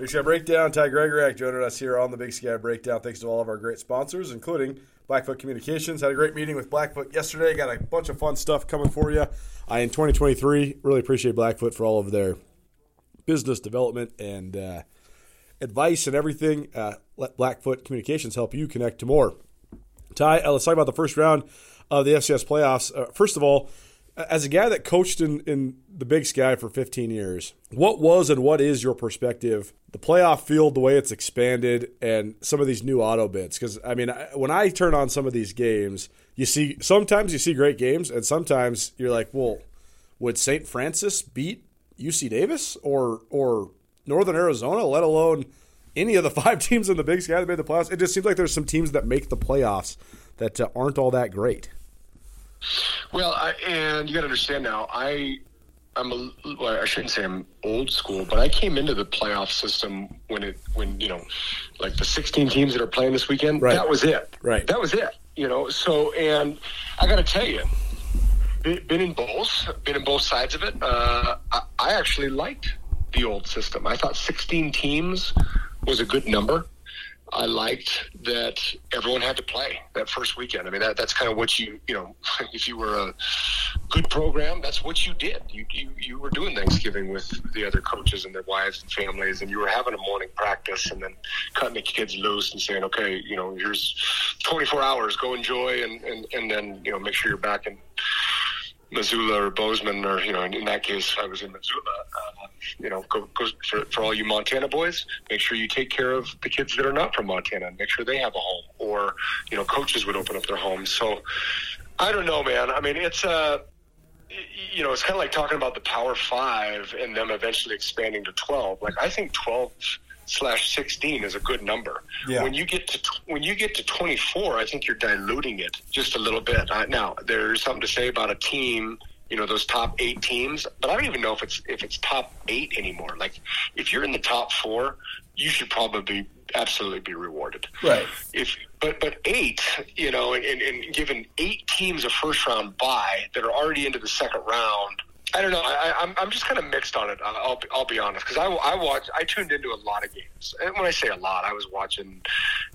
Big Sky Breakdown. Ty Gregorak joining us here on the Big Sky Breakdown. Thanks to all of our great sponsors, including Blackfoot Communications. Had a great meeting with Blackfoot yesterday. Got a bunch of fun stuff coming for you I, in 2023. Really appreciate Blackfoot for all of their business development and uh, advice and everything. Uh, let Blackfoot Communications help you connect to more. Ty, uh, let's talk about the first round of the FCS playoffs. Uh, first of all, as a guy that coached in, in the Big Sky for 15 years, what was and what is your perspective? The playoff field, the way it's expanded, and some of these new auto bids. Because I mean, when I turn on some of these games, you see sometimes you see great games, and sometimes you're like, well, would St. Francis beat UC Davis or or Northern Arizona, let alone any of the five teams in the Big Sky that made the playoffs? It just seems like there's some teams that make the playoffs that uh, aren't all that great. Well, I, and you got to understand now, I, I'm a, well, I shouldn't say I'm old school, but I came into the playoff system when it, when you know, like the 16 teams that are playing this weekend. Right. That was it. Right. That was it. You know. So, and I got to tell you, been in both, been in both sides of it. Uh, I, I actually liked the old system. I thought 16 teams was a good number. I liked that everyone had to play that first weekend. I mean, that, that's kind of what you, you know, if you were a good program, that's what you did. You, you, you were doing Thanksgiving with the other coaches and their wives and families, and you were having a morning practice and then cutting the kids loose and saying, okay, you know, here's 24 hours, go enjoy, and, and, and then, you know, make sure you're back in Missoula or Bozeman, or you know, in, in that case, I was in Missoula. Uh, you know, go, go for, for all you Montana boys. Make sure you take care of the kids that are not from Montana, and make sure they have a home. Or you know, coaches would open up their homes. So I don't know, man. I mean, it's uh, you know, it's kind of like talking about the Power Five and them eventually expanding to twelve. Like I think twelve slash 16 is a good number. Yeah. When you get to when you get to 24, I think you're diluting it just a little bit. Uh, now, there's something to say about a team you know those top eight teams. But I don't even know if it's if it's top eight anymore. Like if you're in the top four, you should probably absolutely be rewarded. Right. If but but eight, you know, and, and, and given eight teams a first round bye that are already into the second round I don't know. I, I'm I'm just kind of mixed on it. I'll I'll be honest because I I watched I tuned into a lot of games, and when I say a lot, I was watching,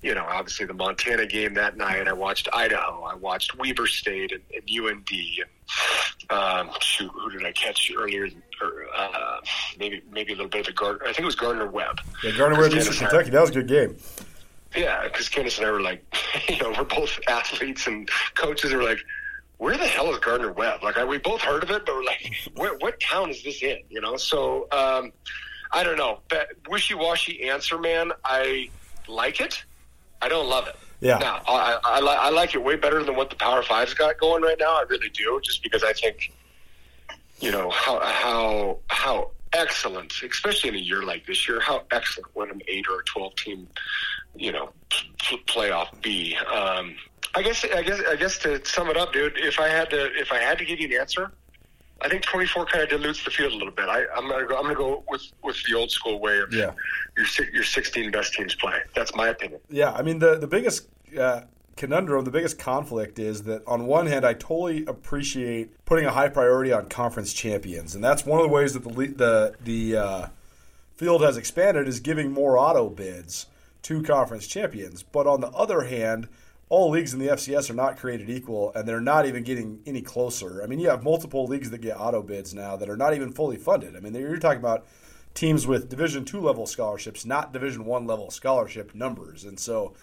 you know, obviously the Montana game that night. I watched Idaho. I watched Weber State and, and UND, and um, shoot, who did I catch earlier? Or, uh, maybe maybe a little bit of the Gardner. I think it was Gardner Webb. Yeah, Gardner Webb, Eastern Kentucky. That was a good game. Yeah, because Candace and I were like, you know, we're both athletes and coaches We're like, where the hell is Gardner Webb? Like, I, we both heard of it, but we're like, where, what town is this in? You know, so um, I don't know. That wishy-washy answer, man. I like it. I don't love it. Yeah. Now, I, I, I like it way better than what the Power Five's got going right now. I really do, just because I think, you know, how how how excellent, especially in a year like this year, how excellent would an eight or a twelve team, you know, playoff be. Um, I guess I guess I guess to sum it up, dude. If I had to if I had to give you an answer, I think 24 kind of dilutes the field a little bit. I, am gonna go. I'm gonna go with with the old school way of yeah. your your 16 best teams play. That's my opinion. Yeah, I mean the the biggest. Uh, conundrum, the biggest conflict is that on one hand, I totally appreciate putting a high priority on conference champions, and that's one of the ways that the the the uh, field has expanded is giving more auto bids to conference champions. But on the other hand, all leagues in the FCS are not created equal, and they're not even getting any closer. I mean, you have multiple leagues that get auto bids now that are not even fully funded. I mean, you're talking about teams with Division two level scholarships, not Division one level scholarship numbers, and so.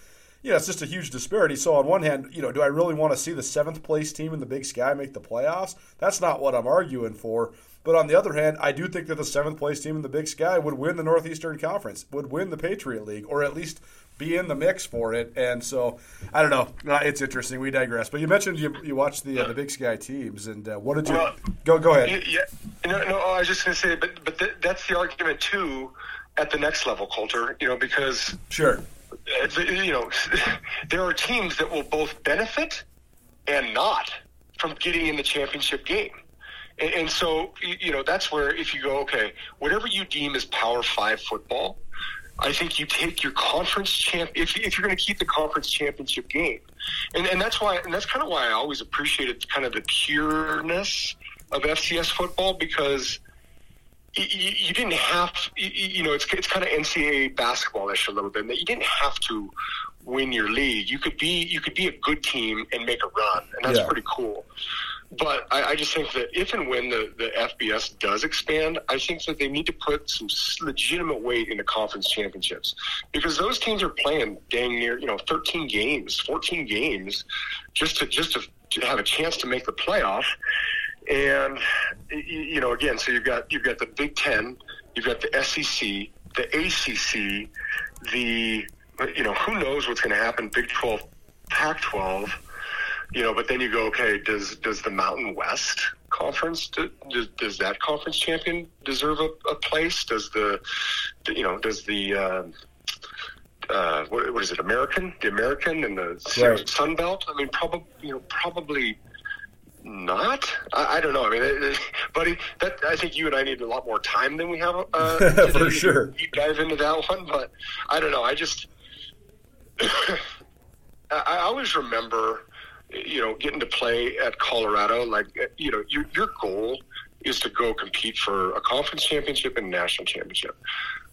You know, it's just a huge disparity. So on one hand, you know, do I really want to see the seventh place team in the Big Sky make the playoffs? That's not what I'm arguing for. But on the other hand, I do think that the seventh place team in the Big Sky would win the Northeastern Conference, would win the Patriot League, or at least be in the mix for it. And so, I don't know. Uh, it's interesting. We digress. But you mentioned you, you watched the uh, the Big Sky teams, and uh, what did you well, go? Go ahead. Yeah, no, no. I was just going to say, but but th- that's the argument too at the next level, Colter. You know, because sure, uh, you know, there are teams that will both benefit and not from getting in the championship game. And, and so, you know, that's where if you go, okay, whatever you deem as Power Five football, I think you take your conference champ if, if you're going to keep the conference championship game, and and that's why and that's kind of why I always appreciated kind of the pureness of FCS football because you, you didn't have you, you know it's it's kind of NCAA basketballish a little bit that you didn't have to win your league. You could be you could be a good team and make a run, and that's yeah. pretty cool. But I, I, just think that if and when the, the FBS does expand, I think that they need to put some legitimate weight in the conference championships because those teams are playing dang near you know 13 games, 14 games, just to just to, to have a chance to make the playoff. And you know, again, so you've got you've got the Big Ten, you've got the SEC, the ACC, the you know who knows what's going to happen Big 12, Pac 12 you know, but then you go, okay, does does the Mountain West conference does, does that conference champion deserve a, a place? Does the, the, you know does the uh, uh, what, what is it American the American and the right. Sun Belt? I mean, probably you know probably not. I, I, don't know. I mean, it, it, buddy, that I think you and I need a lot more time than we have. Uh, For sure, deep dive into that one, but I don't know. I just I, I always remember you know, getting to play at Colorado, like, you know, your, your goal is to go compete for a conference championship and national championship.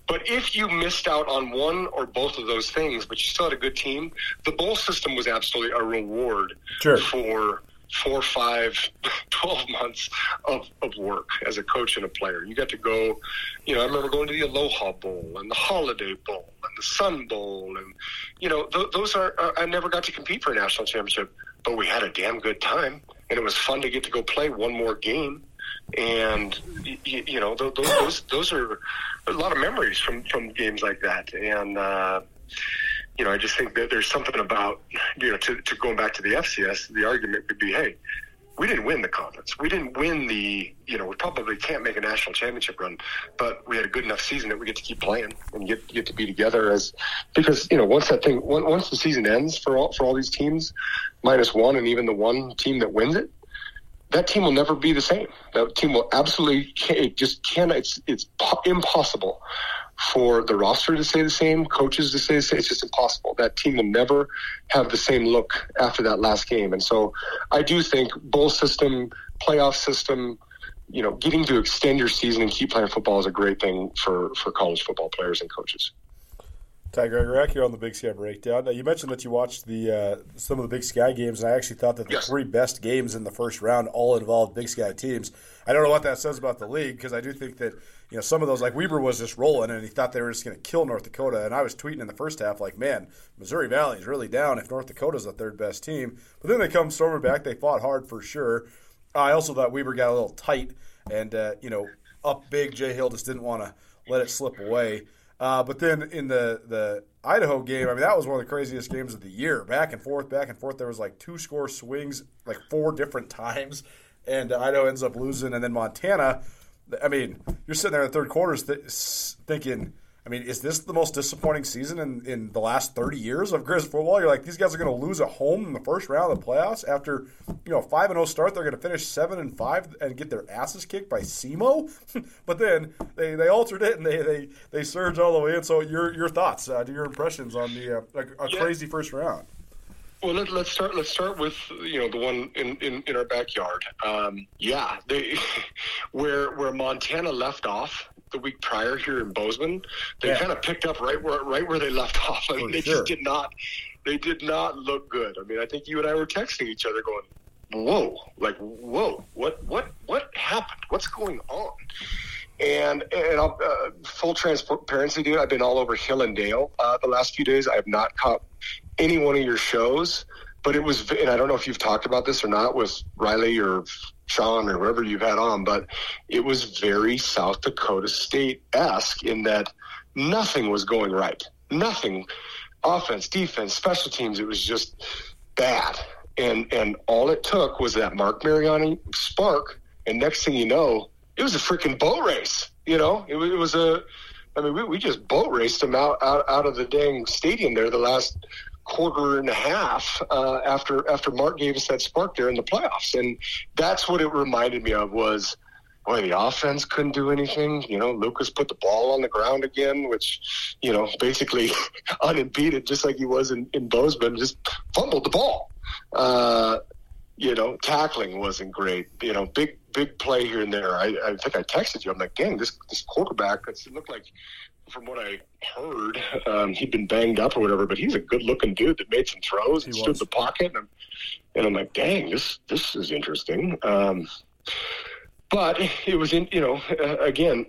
But if you missed out on one or both of those things, but you still had a good team, the bowl system was absolutely a reward sure. for four, five, 12 months of, of work as a coach and a player. You got to go, you know, I remember going to the Aloha Bowl and the Holiday Bowl and the Sun Bowl. And, you know, th- those are, uh, I never got to compete for a national championship but we had a damn good time, and it was fun to get to go play one more game. And you, you know, those, those those are a lot of memories from from games like that. And uh, you know, I just think that there's something about you know to, to going back to the FCS. The argument could be, hey, we didn't win the conference. We didn't win the, you know, we probably can't make a national championship run, but we had a good enough season that we get to keep playing and get get to be together as because you know once that thing once the season ends for all for all these teams, minus one and even the one team that wins it, that team will never be the same. That team will absolutely it just cannot. It's it's impossible for the roster to stay the same, coaches to stay the same. It's just impossible. That team will never have the same look after that last game. And so I do think bowl system, playoff system, you know, getting to extend your season and keep playing football is a great thing for, for college football players and coaches. Ty Gregorak here on the Big Sky Breakdown. Now, you mentioned that you watched the uh, some of the Big Sky games, and I actually thought that the yes. three best games in the first round all involved Big Sky teams. I don't know what that says about the league because I do think that you know some of those like Weber was just rolling and he thought they were just going to kill North Dakota, and I was tweeting in the first half like, man, Missouri Valley is really down if North Dakota's the third best team. But then they come storming back. They fought hard for sure. I also thought Weber got a little tight and uh, you know up big. Jay Hill just didn't want to let it slip away. Uh, but then in the the Idaho game, I mean that was one of the craziest games of the year. Back and forth, back and forth. There was like two score swings, like four different times, and Idaho ends up losing. And then Montana, I mean, you're sitting there in the third quarters th- thinking I mean, is this the most disappointing season in, in the last 30 years of Grizz football? You're like, these guys are going to lose at home in the first round of the playoffs after, you know, 5 and 0 start. They're going to finish 7 and 5 and get their asses kicked by SEMO. but then they, they altered it and they, they, they surge all the way in. So, your your thoughts, uh, your impressions on the uh, a, a yeah. crazy first round? Well, let, us start. Let's start with you know the one in, in, in our backyard. Um, yeah, they where where Montana left off the week prior here in Bozeman, they yeah. kind of picked up right where right where they left off. I mean, For they sure. just did not they did not look good. I mean, I think you and I were texting each other, going, "Whoa, like whoa, what what what happened? What's going on?" And and I'll, uh, full transparency, dude, I've been all over Hill and Dale uh, the last few days. I have not caught any one of your shows, but it was, and I don't know if you've talked about this or not with Riley or Sean or whoever you've had on, but it was very South Dakota State esque in that nothing was going right. Nothing, offense, defense, special teams. It was just bad, and and all it took was that Mark Mariani spark, and next thing you know, it was a freaking boat race. You know, it, it was a. I mean, we, we just boat raced them out, out out of the dang stadium there the last quarter and a half uh, after after Mark gave us that spark there in the playoffs, and that's what it reminded me of was. Boy, the offense couldn't do anything. You know, Lucas put the ball on the ground again, which, you know, basically unimpeded, just like he was in, in Bozeman, just fumbled the ball. Uh, you know, tackling wasn't great. You know, big big play here and there. I, I think I texted you. I'm like, dang, this this quarterback. It looked like from what I heard, um, he'd been banged up or whatever, but he's a good looking dude that made some throws and stood in the pocket. And I'm, and I'm like, dang, this, this is interesting. Um, but it was in, you know, uh, again,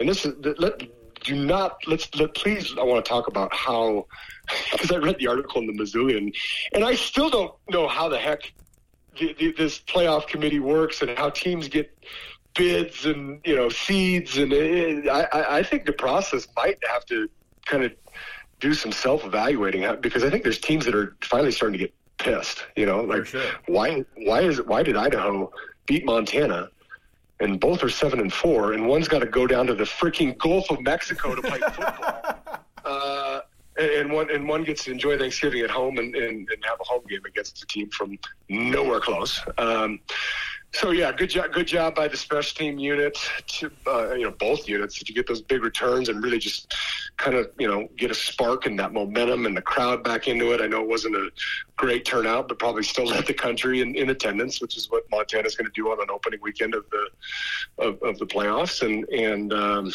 and this is, let, do not, let's, let, please, I want to talk about how, because I read the article in the Missoulian, and I still don't know how the heck the, the, this playoff committee works and how teams get bids and you know seeds, and it, I, I think the process might have to kind of do some self evaluating because I think there's teams that are finally starting to get pissed. You know, like sure. why why is why did Idaho beat Montana? And both are seven and four, and one's got to go down to the freaking Gulf of Mexico to play football. uh, and one and one gets to enjoy Thanksgiving at home and, and, and have a home game against a team from nowhere close. Um, so yeah, good job, good job by the special team unit, to, uh, you know, both units to get those big returns and really just kind of you know get a spark and that momentum and the crowd back into it. I know it wasn't a great turnout, but probably still led the country in, in attendance, which is what Montana's going to do on an opening weekend of the of, of the playoffs. And and um,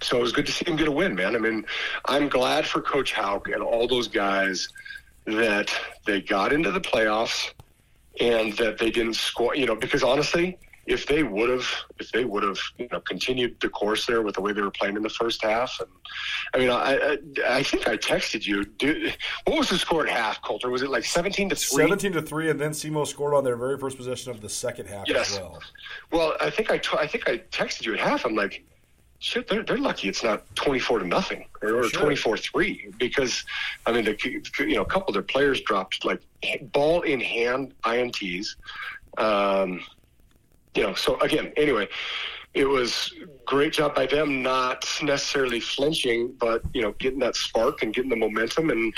so it was good to see him get a win, man. I mean, I'm glad for Coach Hauck and all those guys that they got into the playoffs and that they didn't score. You know, because honestly, if they would have, if they would have, you know, continued the course there with the way they were playing in the first half, and I mean, I, I, I think I texted you. Dude, what was the score at half, Colter? Was it like seventeen to three? Seventeen to three, and then SEMO scored on their very first possession of the second half yes. as well. Well, I think I, t- I think I texted you at half. I'm like, shit, they're, they're lucky it's not 24 to nothing or, sure. 24 3 because, I mean, the, you know, a couple of their players dropped like ball in hand INTs. Um, you know, so again, anyway, it was great job by them not necessarily flinching, but, you know, getting that spark and getting the momentum and,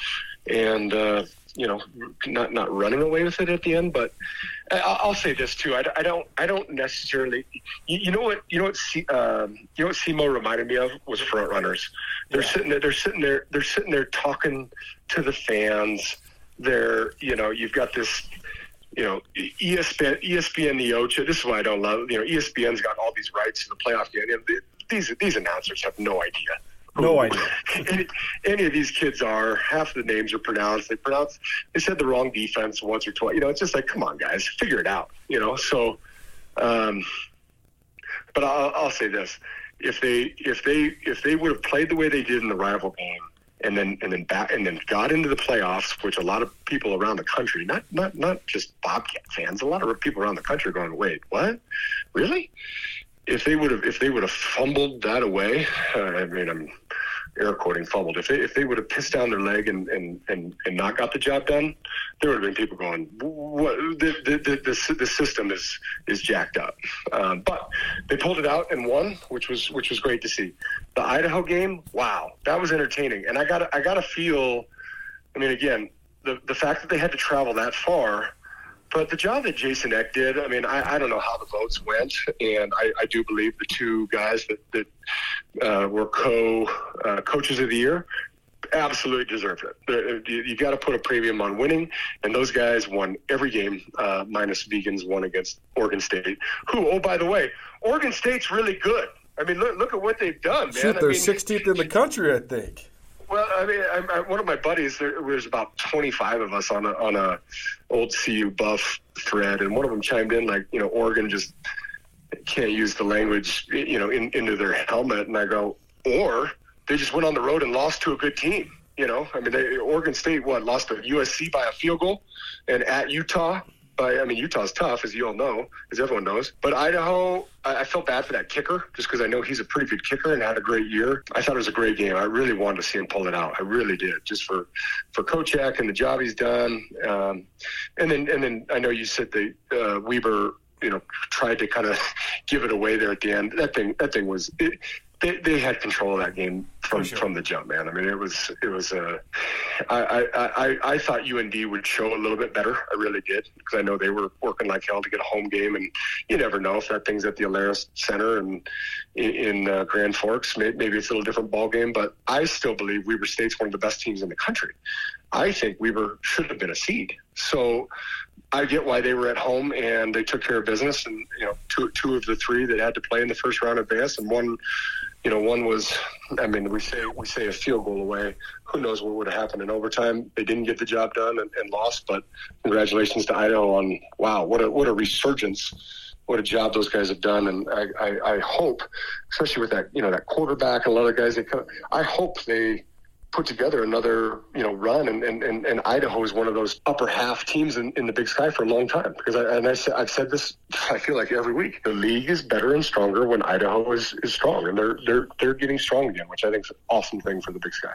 and, uh, you know, not not running away with it at the end. But I'll say this too: I, I don't I don't necessarily. You, you, know what you know what C, um, you know what SEMO reminded me of was front runners. They're yeah. sitting there. They're sitting there. They're sitting there talking to the fans. They're you know you've got this you know, ESPN, ESPN, the Ocho. This is why I don't love. You know, ESPN's got all these rights to the playoff game. These these announcers have no idea no idea. any, any, of these kids are. Half the names are pronounced. They pronounce. They said the wrong defense once or twice. You know, it's just like, come on, guys, figure it out. You know, so. Um, but I'll, I'll say this: if they if they if they would have played the way they did in the rival game, and then and then back and then got into the playoffs, which a lot of people around the country, not not not just Bobcat fans, a lot of people around the country are going, wait, what? Really? If they would have if they would have fumbled that away, uh, I mean I'm air quoting fumbled. If they if they would have pissed down their leg and and and, and not got the job done, there would have been people going, "What the the the, the, system is is jacked up." Um, but they pulled it out and won, which was which was great to see. The Idaho game, wow, that was entertaining, and I got I got to feel. I mean, again, the the fact that they had to travel that far but the job that Jason Eck did, I mean, I, I don't know how the votes went, and I, I do believe the two guys that, that uh, were co uh, coaches of the year absolutely deserved it. You, you got to put a premium on winning, and those guys won every game, uh, minus Vigen's won against Oregon State. Who, oh by the way, Oregon State's really good. I mean, look, look at what they've done, man. Shoot, they're I mean, 16th in the country, I think. Well, I mean, I, I, one of my buddies, there was about 25 of us on a, on a old CU buff thread, and one of them chimed in like, you know, Oregon just can't use the language, you know, in, into their helmet, and I go, or they just went on the road and lost to a good team. You know, I mean, they, Oregon State what lost to USC by a field goal, and at Utah but I mean, Utah's tough, as you all know, as everyone knows. But Idaho, I, I felt bad for that kicker just because I know he's a pretty good kicker and had a great year. I thought it was a great game. I really wanted to see him pull it out. I really did, just for for Coach Eck and the job he's done. Um, and then and then I know you said the uh, Weber you know tried to kind of give it away there at the end. That thing that thing was it, they, they had control of that game from sure. from the jump, man. I mean, it was it was a. I, I I I thought UND would show a little bit better. I really did because I know they were working like hell to get a home game, and you never know if that thing's at the Alerus Center and in, in uh, Grand Forks. Maybe, maybe it's a little different ball game, but I still believe Weber State's one of the best teams in the country. I think Weber should have been a seed. So I get why they were at home and they took care of business. And you know, two two of the three that had to play in the first round advanced, and one you know, one was, I mean, we say we say a field goal away. Who knows what would have happened in overtime? They didn't get the job done and, and lost. But congratulations to Idaho on wow, what a what a resurgence, what a job those guys have done. And I, I, I hope, especially with that you know that quarterback and a lot of guys, they come, I hope they put together another you know run. And, and, and, and Idaho is one of those upper half teams in, in the Big Sky for a long time. Because I, and I, said, I've said this I feel like every week. The league is better and stronger when Idaho is, is strong. And they're they're they're getting strong again which I think is an awesome thing for the Big Sky.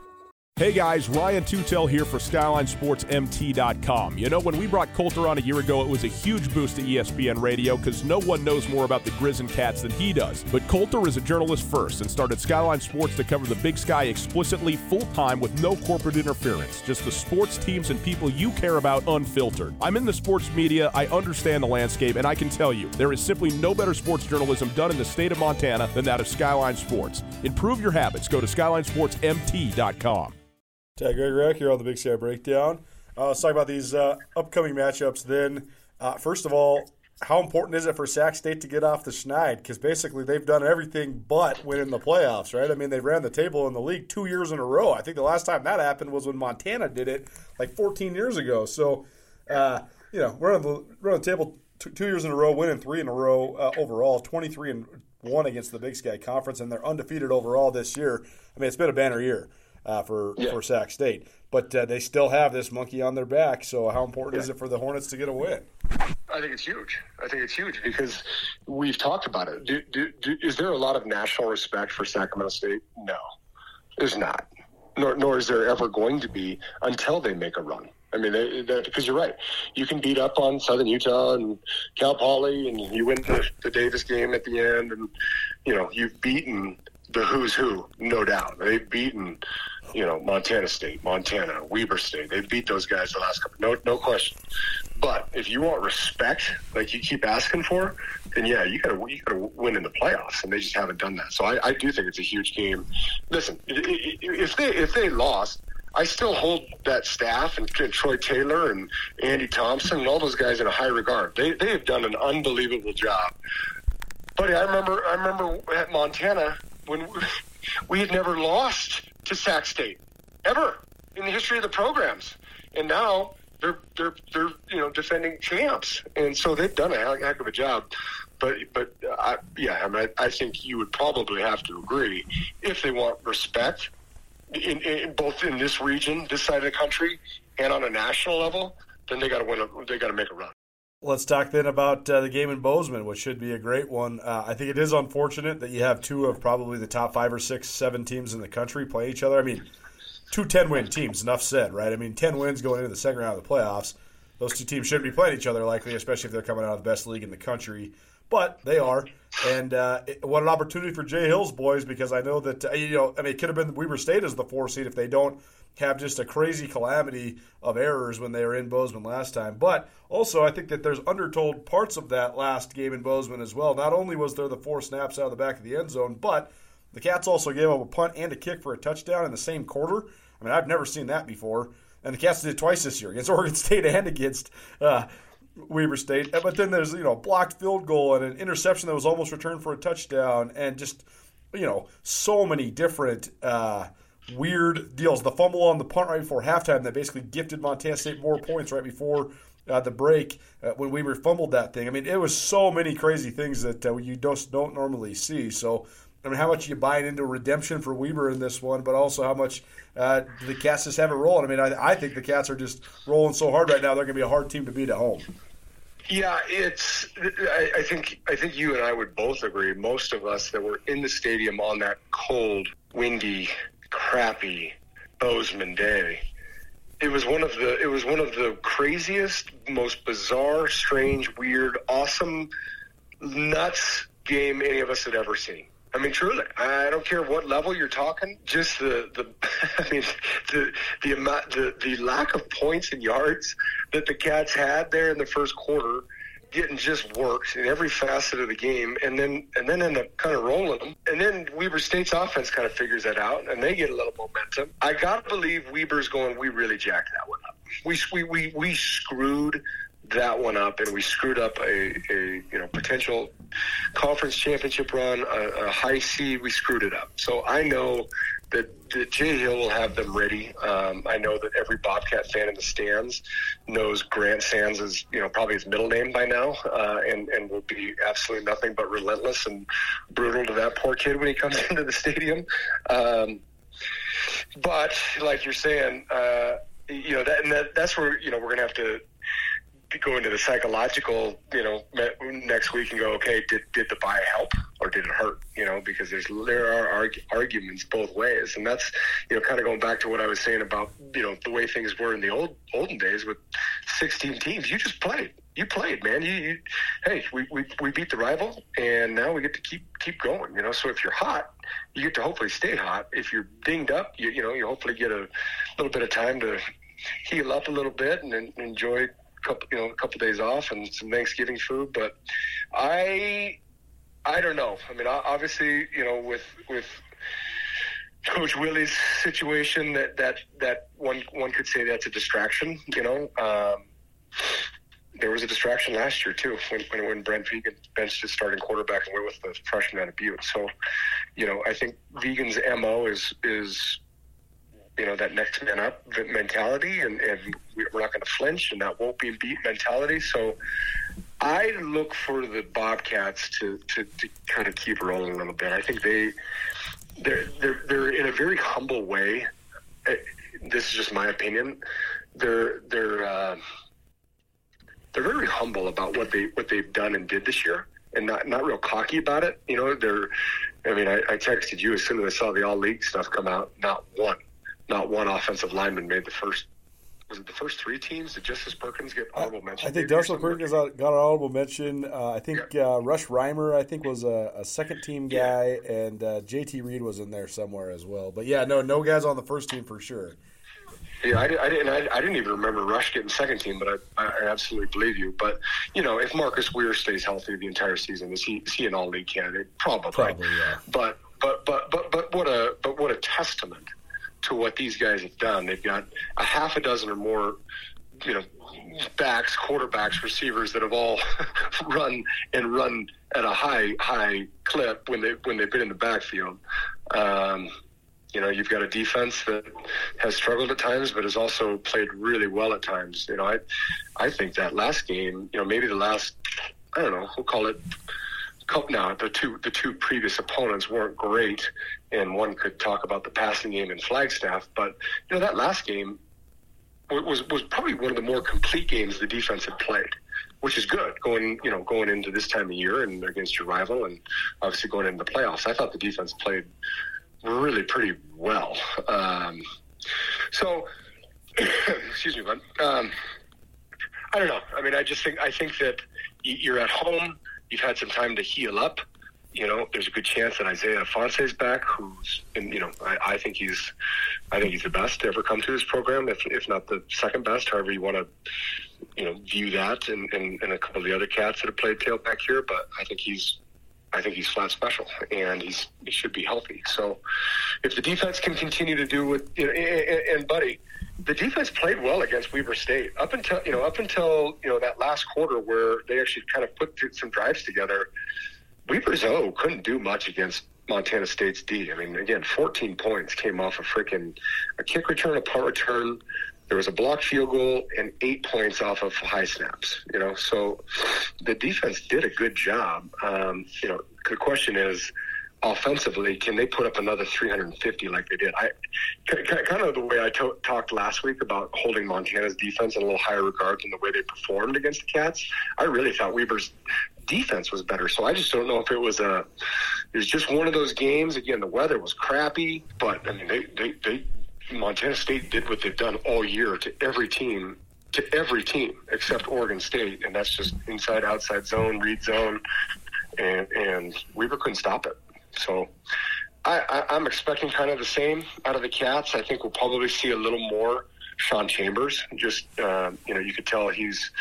Hey guys, Ryan Tutel here for SkylineSportsMT.com. You know, when we brought Colter on a year ago, it was a huge boost to ESPN radio because no one knows more about the Grizz and Cats than he does. But Colter is a journalist first and started Skyline Sports to cover the Big Sky explicitly, full time, with no corporate interference. Just the sports teams and people you care about unfiltered. I'm in the sports media, I understand the landscape, and I can tell you, there is simply no better sports journalism done in the state of Montana than that of Skyline Sports. Improve your habits. Go to SkylineSportsMT.com. Ty Gregorak here on the Big Sky Breakdown. Uh, let's talk about these uh, upcoming matchups then. Uh, first of all, how important is it for Sac State to get off the schneid? Because basically they've done everything but win in the playoffs, right? I mean, they ran the table in the league two years in a row. I think the last time that happened was when Montana did it like 14 years ago. So, uh, you know, we're on the, we're on the table two, two years in a row, winning three in a row uh, overall, 23 and one against the Big Sky Conference, and they're undefeated overall this year. I mean, it's been a banner year. Uh, for Yeah. for Sac State. But uh, they still have this monkey on their back. So how important is it for the Hornets to get a win? I think it's huge. I think it's huge because we've talked about it. Do, do, do, is there a lot of national respect for Sacramento State? No, there's not. Nor, nor is there ever going to be until they make a run. I mean, because you're right. You can beat up on Southern Utah and Cal Poly, and you win the, the Davis game at the end, and you know you've beaten the who's who, no doubt. They've beaten, you know, Montana State, Montana, Weber State. They beat those guys the last couple. No, no question. But if you want respect, like you keep asking for, then yeah, you gotta you gotta win in the playoffs, and they just haven't done that. So I, I do think it's a huge game. Listen, if they if they lost, I still hold that staff and Troy Taylor and Andy Thompson and all those guys in a high regard. They they have done an unbelievable job. Buddy, I remember I remember at Montana when we, had never lost to Sac State ever in the history of the programs, and now they're they're they're you know defending champs, and so they've done a heck of a job. But but I, yeah, I mean I think you would probably have to agree if they want respect in, in both in this region, this side of the country, and on a national level, then they got to win. A, they got to make a run. Let's talk then about uh, the game in Bozeman, which should be a great one. Uh, I think it is unfortunate that you have two of probably the top five or six, seven teams in the country play each other. I mean, two 10 win teams, enough said, right? I mean, 10 wins going into the second round of the playoffs. Those two teams shouldn't be playing each other likely, especially if they're coming out of the best league in the country. But they are. And uh, what an opportunity for Jay Hill's boys because I know that, uh, you know, I mean, it could have been Weber State as the four seed if they don't have just a crazy calamity of errors when they were in Bozeman last time. But also, I think that there's undertold parts of that last game in Bozeman as well. Not only was there the four snaps out of the back of the end zone, but the Cats also gave up a punt and a kick for a touchdown in the same quarter. I mean, I've never seen that before. And the Cats did it twice this year against Oregon State and against uh, Weber State. But then there's you know a blocked field goal and an interception that was almost returned for a touchdown, and just you know so many different uh, weird deals. The fumble on the punt right before halftime that basically gifted Montana State more points right before. Uh, the break uh, when Weber fumbled that thing. I mean, it was so many crazy things that uh, you just don't normally see. So, I mean, how much are you buying into redemption for Weber in this one, but also how much uh, the Cats just have it rolling? I mean, I, I think the Cats are just rolling so hard right now; they're going to be a hard team to beat at home. Yeah, it's. I, I think. I think you and I would both agree. Most of us that were in the stadium on that cold, windy, crappy Bozeman day, it was one of the. It was one of the craziest, most bizarre, strange, weird, awesome, nuts game any of us had ever seen. I mean, truly, I don't care what level you're talking. Just the the, I mean, the the amount, the the lack of points and yards that the Cats had there in the first quarter, getting just worked in every facet of the game, and then and then end up kind of rolling them. And then Weber State's offense kind of figures that out, and they get a little momentum. I gotta believe Weber's going. We really jacked that one up. We we we, we screwed that one up, and we screwed up a, a you know potential conference championship run, a, a high seed. We screwed it up. So I know that, that Jay Hill will have them ready. Um, I know that every Bobcat fan in the stands knows Grant Sands is you know probably his middle name by now, uh, and and will be absolutely nothing but relentless and brutal to that poor kid when he comes into the stadium. Um, but like you're saying, uh, you know that, and that that's where you know we're gonna have to go into the psychological, you know, next week and go, okay, did did the buy help or did it hurt? You know, because there's there are arg- arguments both ways, and that's you know kind of going back to what I was saying about you know the way things were in the old olden days with 16 teams. You just played, you played, man. You, you hey, we, we we beat the rival, and now we get to keep keep going. You know, so if you're hot, you get to hopefully stay hot. If you're dinged up, you you know you hopefully get a little bit of time to heal up a little bit and, en- enjoy couple you know a couple days off and some Thanksgiving food. But I I don't know. I mean, obviously, you know, with with Coach Willie's situation, that that that one one could say that's a distraction. You know. Um, there was a distraction last year too when when, when Brent Vigen benched his starting quarterback and went with the freshman out of Butte. So, you know, I think Vigen's mo is is you know that next man up mentality, and, and we're not going to flinch, and that won't be beat mentality. So, I look for the Bobcats to, to, to kind of keep rolling a little bit. I think they they're they're, they're in a very humble way. eh, this is just my opinion. They're they're uh, they're very humble about what they what they've done and did this year, and not not real cocky about it. You know, they're. I mean, I, I texted you as soon as I saw the all league stuff come out. Not one, not one offensive lineman made the first. Was it the first three teams? Did Justice Perkins get honorable mention? I think Justice Perkins got an honorable mention. Uh, I think uh, Rush Reimer, I think, was a, a second team guy, yeah. and uh, JT Reed was in there somewhere as well. But yeah, no, no guys on the first team for sure. Yeah, I, I didn't. I, I, didn't even remember Rush getting second team, but I, I, absolutely believe you. But you know, if Marcus Wehr stays healthy the entire season, is he is he an all league candidate? Probably. Probably, yeah. But but but but but what a but what a testament to what these guys have done. They've got a half a dozen or more, you know, backs, quarterbacks, receivers that have all run and run at a high high clip when they when they've been in the backfield. Um, you know, you've got a defense that has struggled at times, but has also played really well at times. You know, I, I think that last game, you know, maybe the last, I don't know, we'll call it. Now the two the two previous opponents weren't great, and one could talk about the passing game in Flagstaff, but you know that last game was was probably one of the more complete games the defense had played which is good going you know going into this time of year and against your rival and obviously going into the playoffs. I thought the defense played really pretty well. Um, so, excuse me, bud. Um, I don't know. I mean, I just think I think that you're at home. You've had some time to heal up. You know, there's a good chance that Isaiah Ifanse's back, who's, and you know, I, I think he's, I think he's the best to ever come to this program, if if not the second best, however you want to, you know, view that, and, and, and a couple of the other cats that have played tailback here. But I think he's I think he's flat special, and he's he should be healthy. So, if the defense can continue to do what you know, and, and buddy, the defense played well against Weber State up until you know up until you know that last quarter where they actually kind of put some drives together. Weber's O couldn't do much against Montana State's D. I mean, again, 14 points came off a freaking a kick return, a punt return, there was a blocked field goal and eight points off of high snaps. You know, so the defense did a good job. Um, you know, the question is, offensively, can they put up another 350 like they did? I kind of the way I to- talked last week about holding Montana's defense in a little higher regard than the way they performed against the Cats. I really thought Weber's defense was better. So I just don't know if it was a it was just one of those games. Again, the weather was crappy, but I mean they they they Montana State did what they've done all year to every team, to every team except Oregon State, and that's just inside, outside zone, read zone, and and Weber couldn't stop it. So I, I, am expecting kind of the same out of the Cats. I think we'll probably see a little more Sean Chambers. Just uh, you know, you could tell he's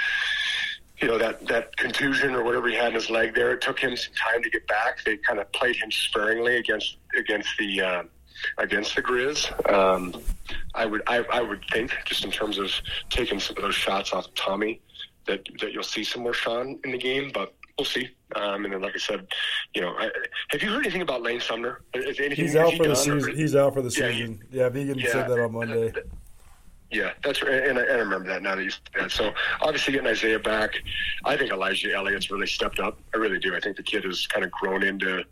you know that that contusion or whatever he had in his leg there. It took him some time to get back. They kind of played him sparingly against against the. Uh, against the Grizz. Um, I would I, I would think just in terms of taking some of those shots off Tommy that that you'll see some more Sean in the game, but we'll see. Um, and then, like I said, you know, I, have you heard anything about Lane Sumner? he's out for the season. Or, he's out for the season. Yeah, he, yeah Vigen yeah, said that on Monday. Yeah, that's right. And I, and I remember that now that you said that. So obviously getting Isaiah back, I think Elijah Elliott's really stepped up. I really do. I think the kid has kind of grown into,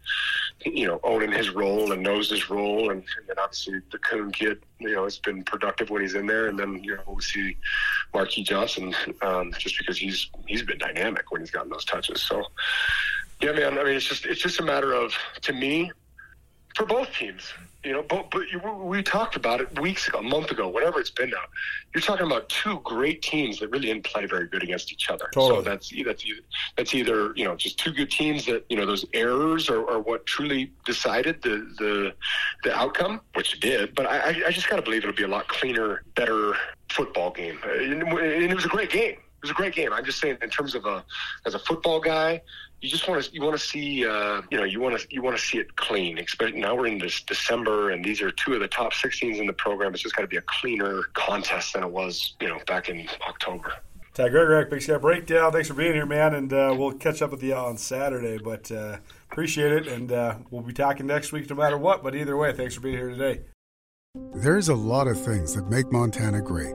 you know, owning his role and knows his role. And, and then obviously the Coon kid, you know, has been productive when he's in there. And then, you know, we see Marquis Johnson um, just because he's he's been dynamic when he's gotten those touches. So, yeah, man, I mean, it's just it's just a matter of, to me, for both teams, you know, but, but you, we talked about it weeks ago, a month ago, whatever it's been now. You're talking about two great teams that really didn't play very good against each other. Totally. So that's that's either, that's either you know just two good teams that you know those errors are, are what truly decided the the the outcome, which it did. But I I just got to believe it'll be a lot cleaner, better football game, and it was a great game. It was a great game. I'm just saying, in terms of a as a football guy, you just want to you want to see uh, you know you want to you want to see it clean. Especially now we're in this December, and these are two of the top 16s in the program. It's just got to be a cleaner contest than it was you know back in October. Ty Gregorak, Big Sky Breakdown. Thanks for being here, man, and uh, we'll catch up with you on Saturday. But uh, appreciate it, and uh, we'll be talking next week no matter what. But either way, thanks for being here today. There's a lot of things that make Montana great,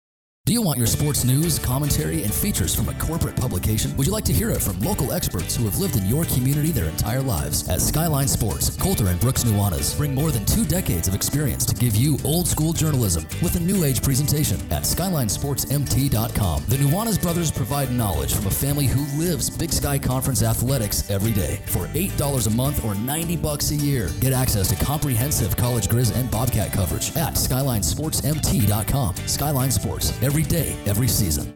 Do you want your sports news, commentary, and features from a corporate publication? Would you like to hear it from local experts who have lived in your community their entire lives? At Skyline Sports, Colter and Brooks Nuanez bring more than two decades of experience to give you old school journalism with a new age presentation at SkylineSportsMT.com. The Nuanez brothers provide knowledge from a family who lives Big Sky Conference athletics every day. For $8 a month or 90 bucks a year, get access to comprehensive college Grizz and Bobcat coverage at SkylineSportsMT.com. Skyline Sports, every day, every season.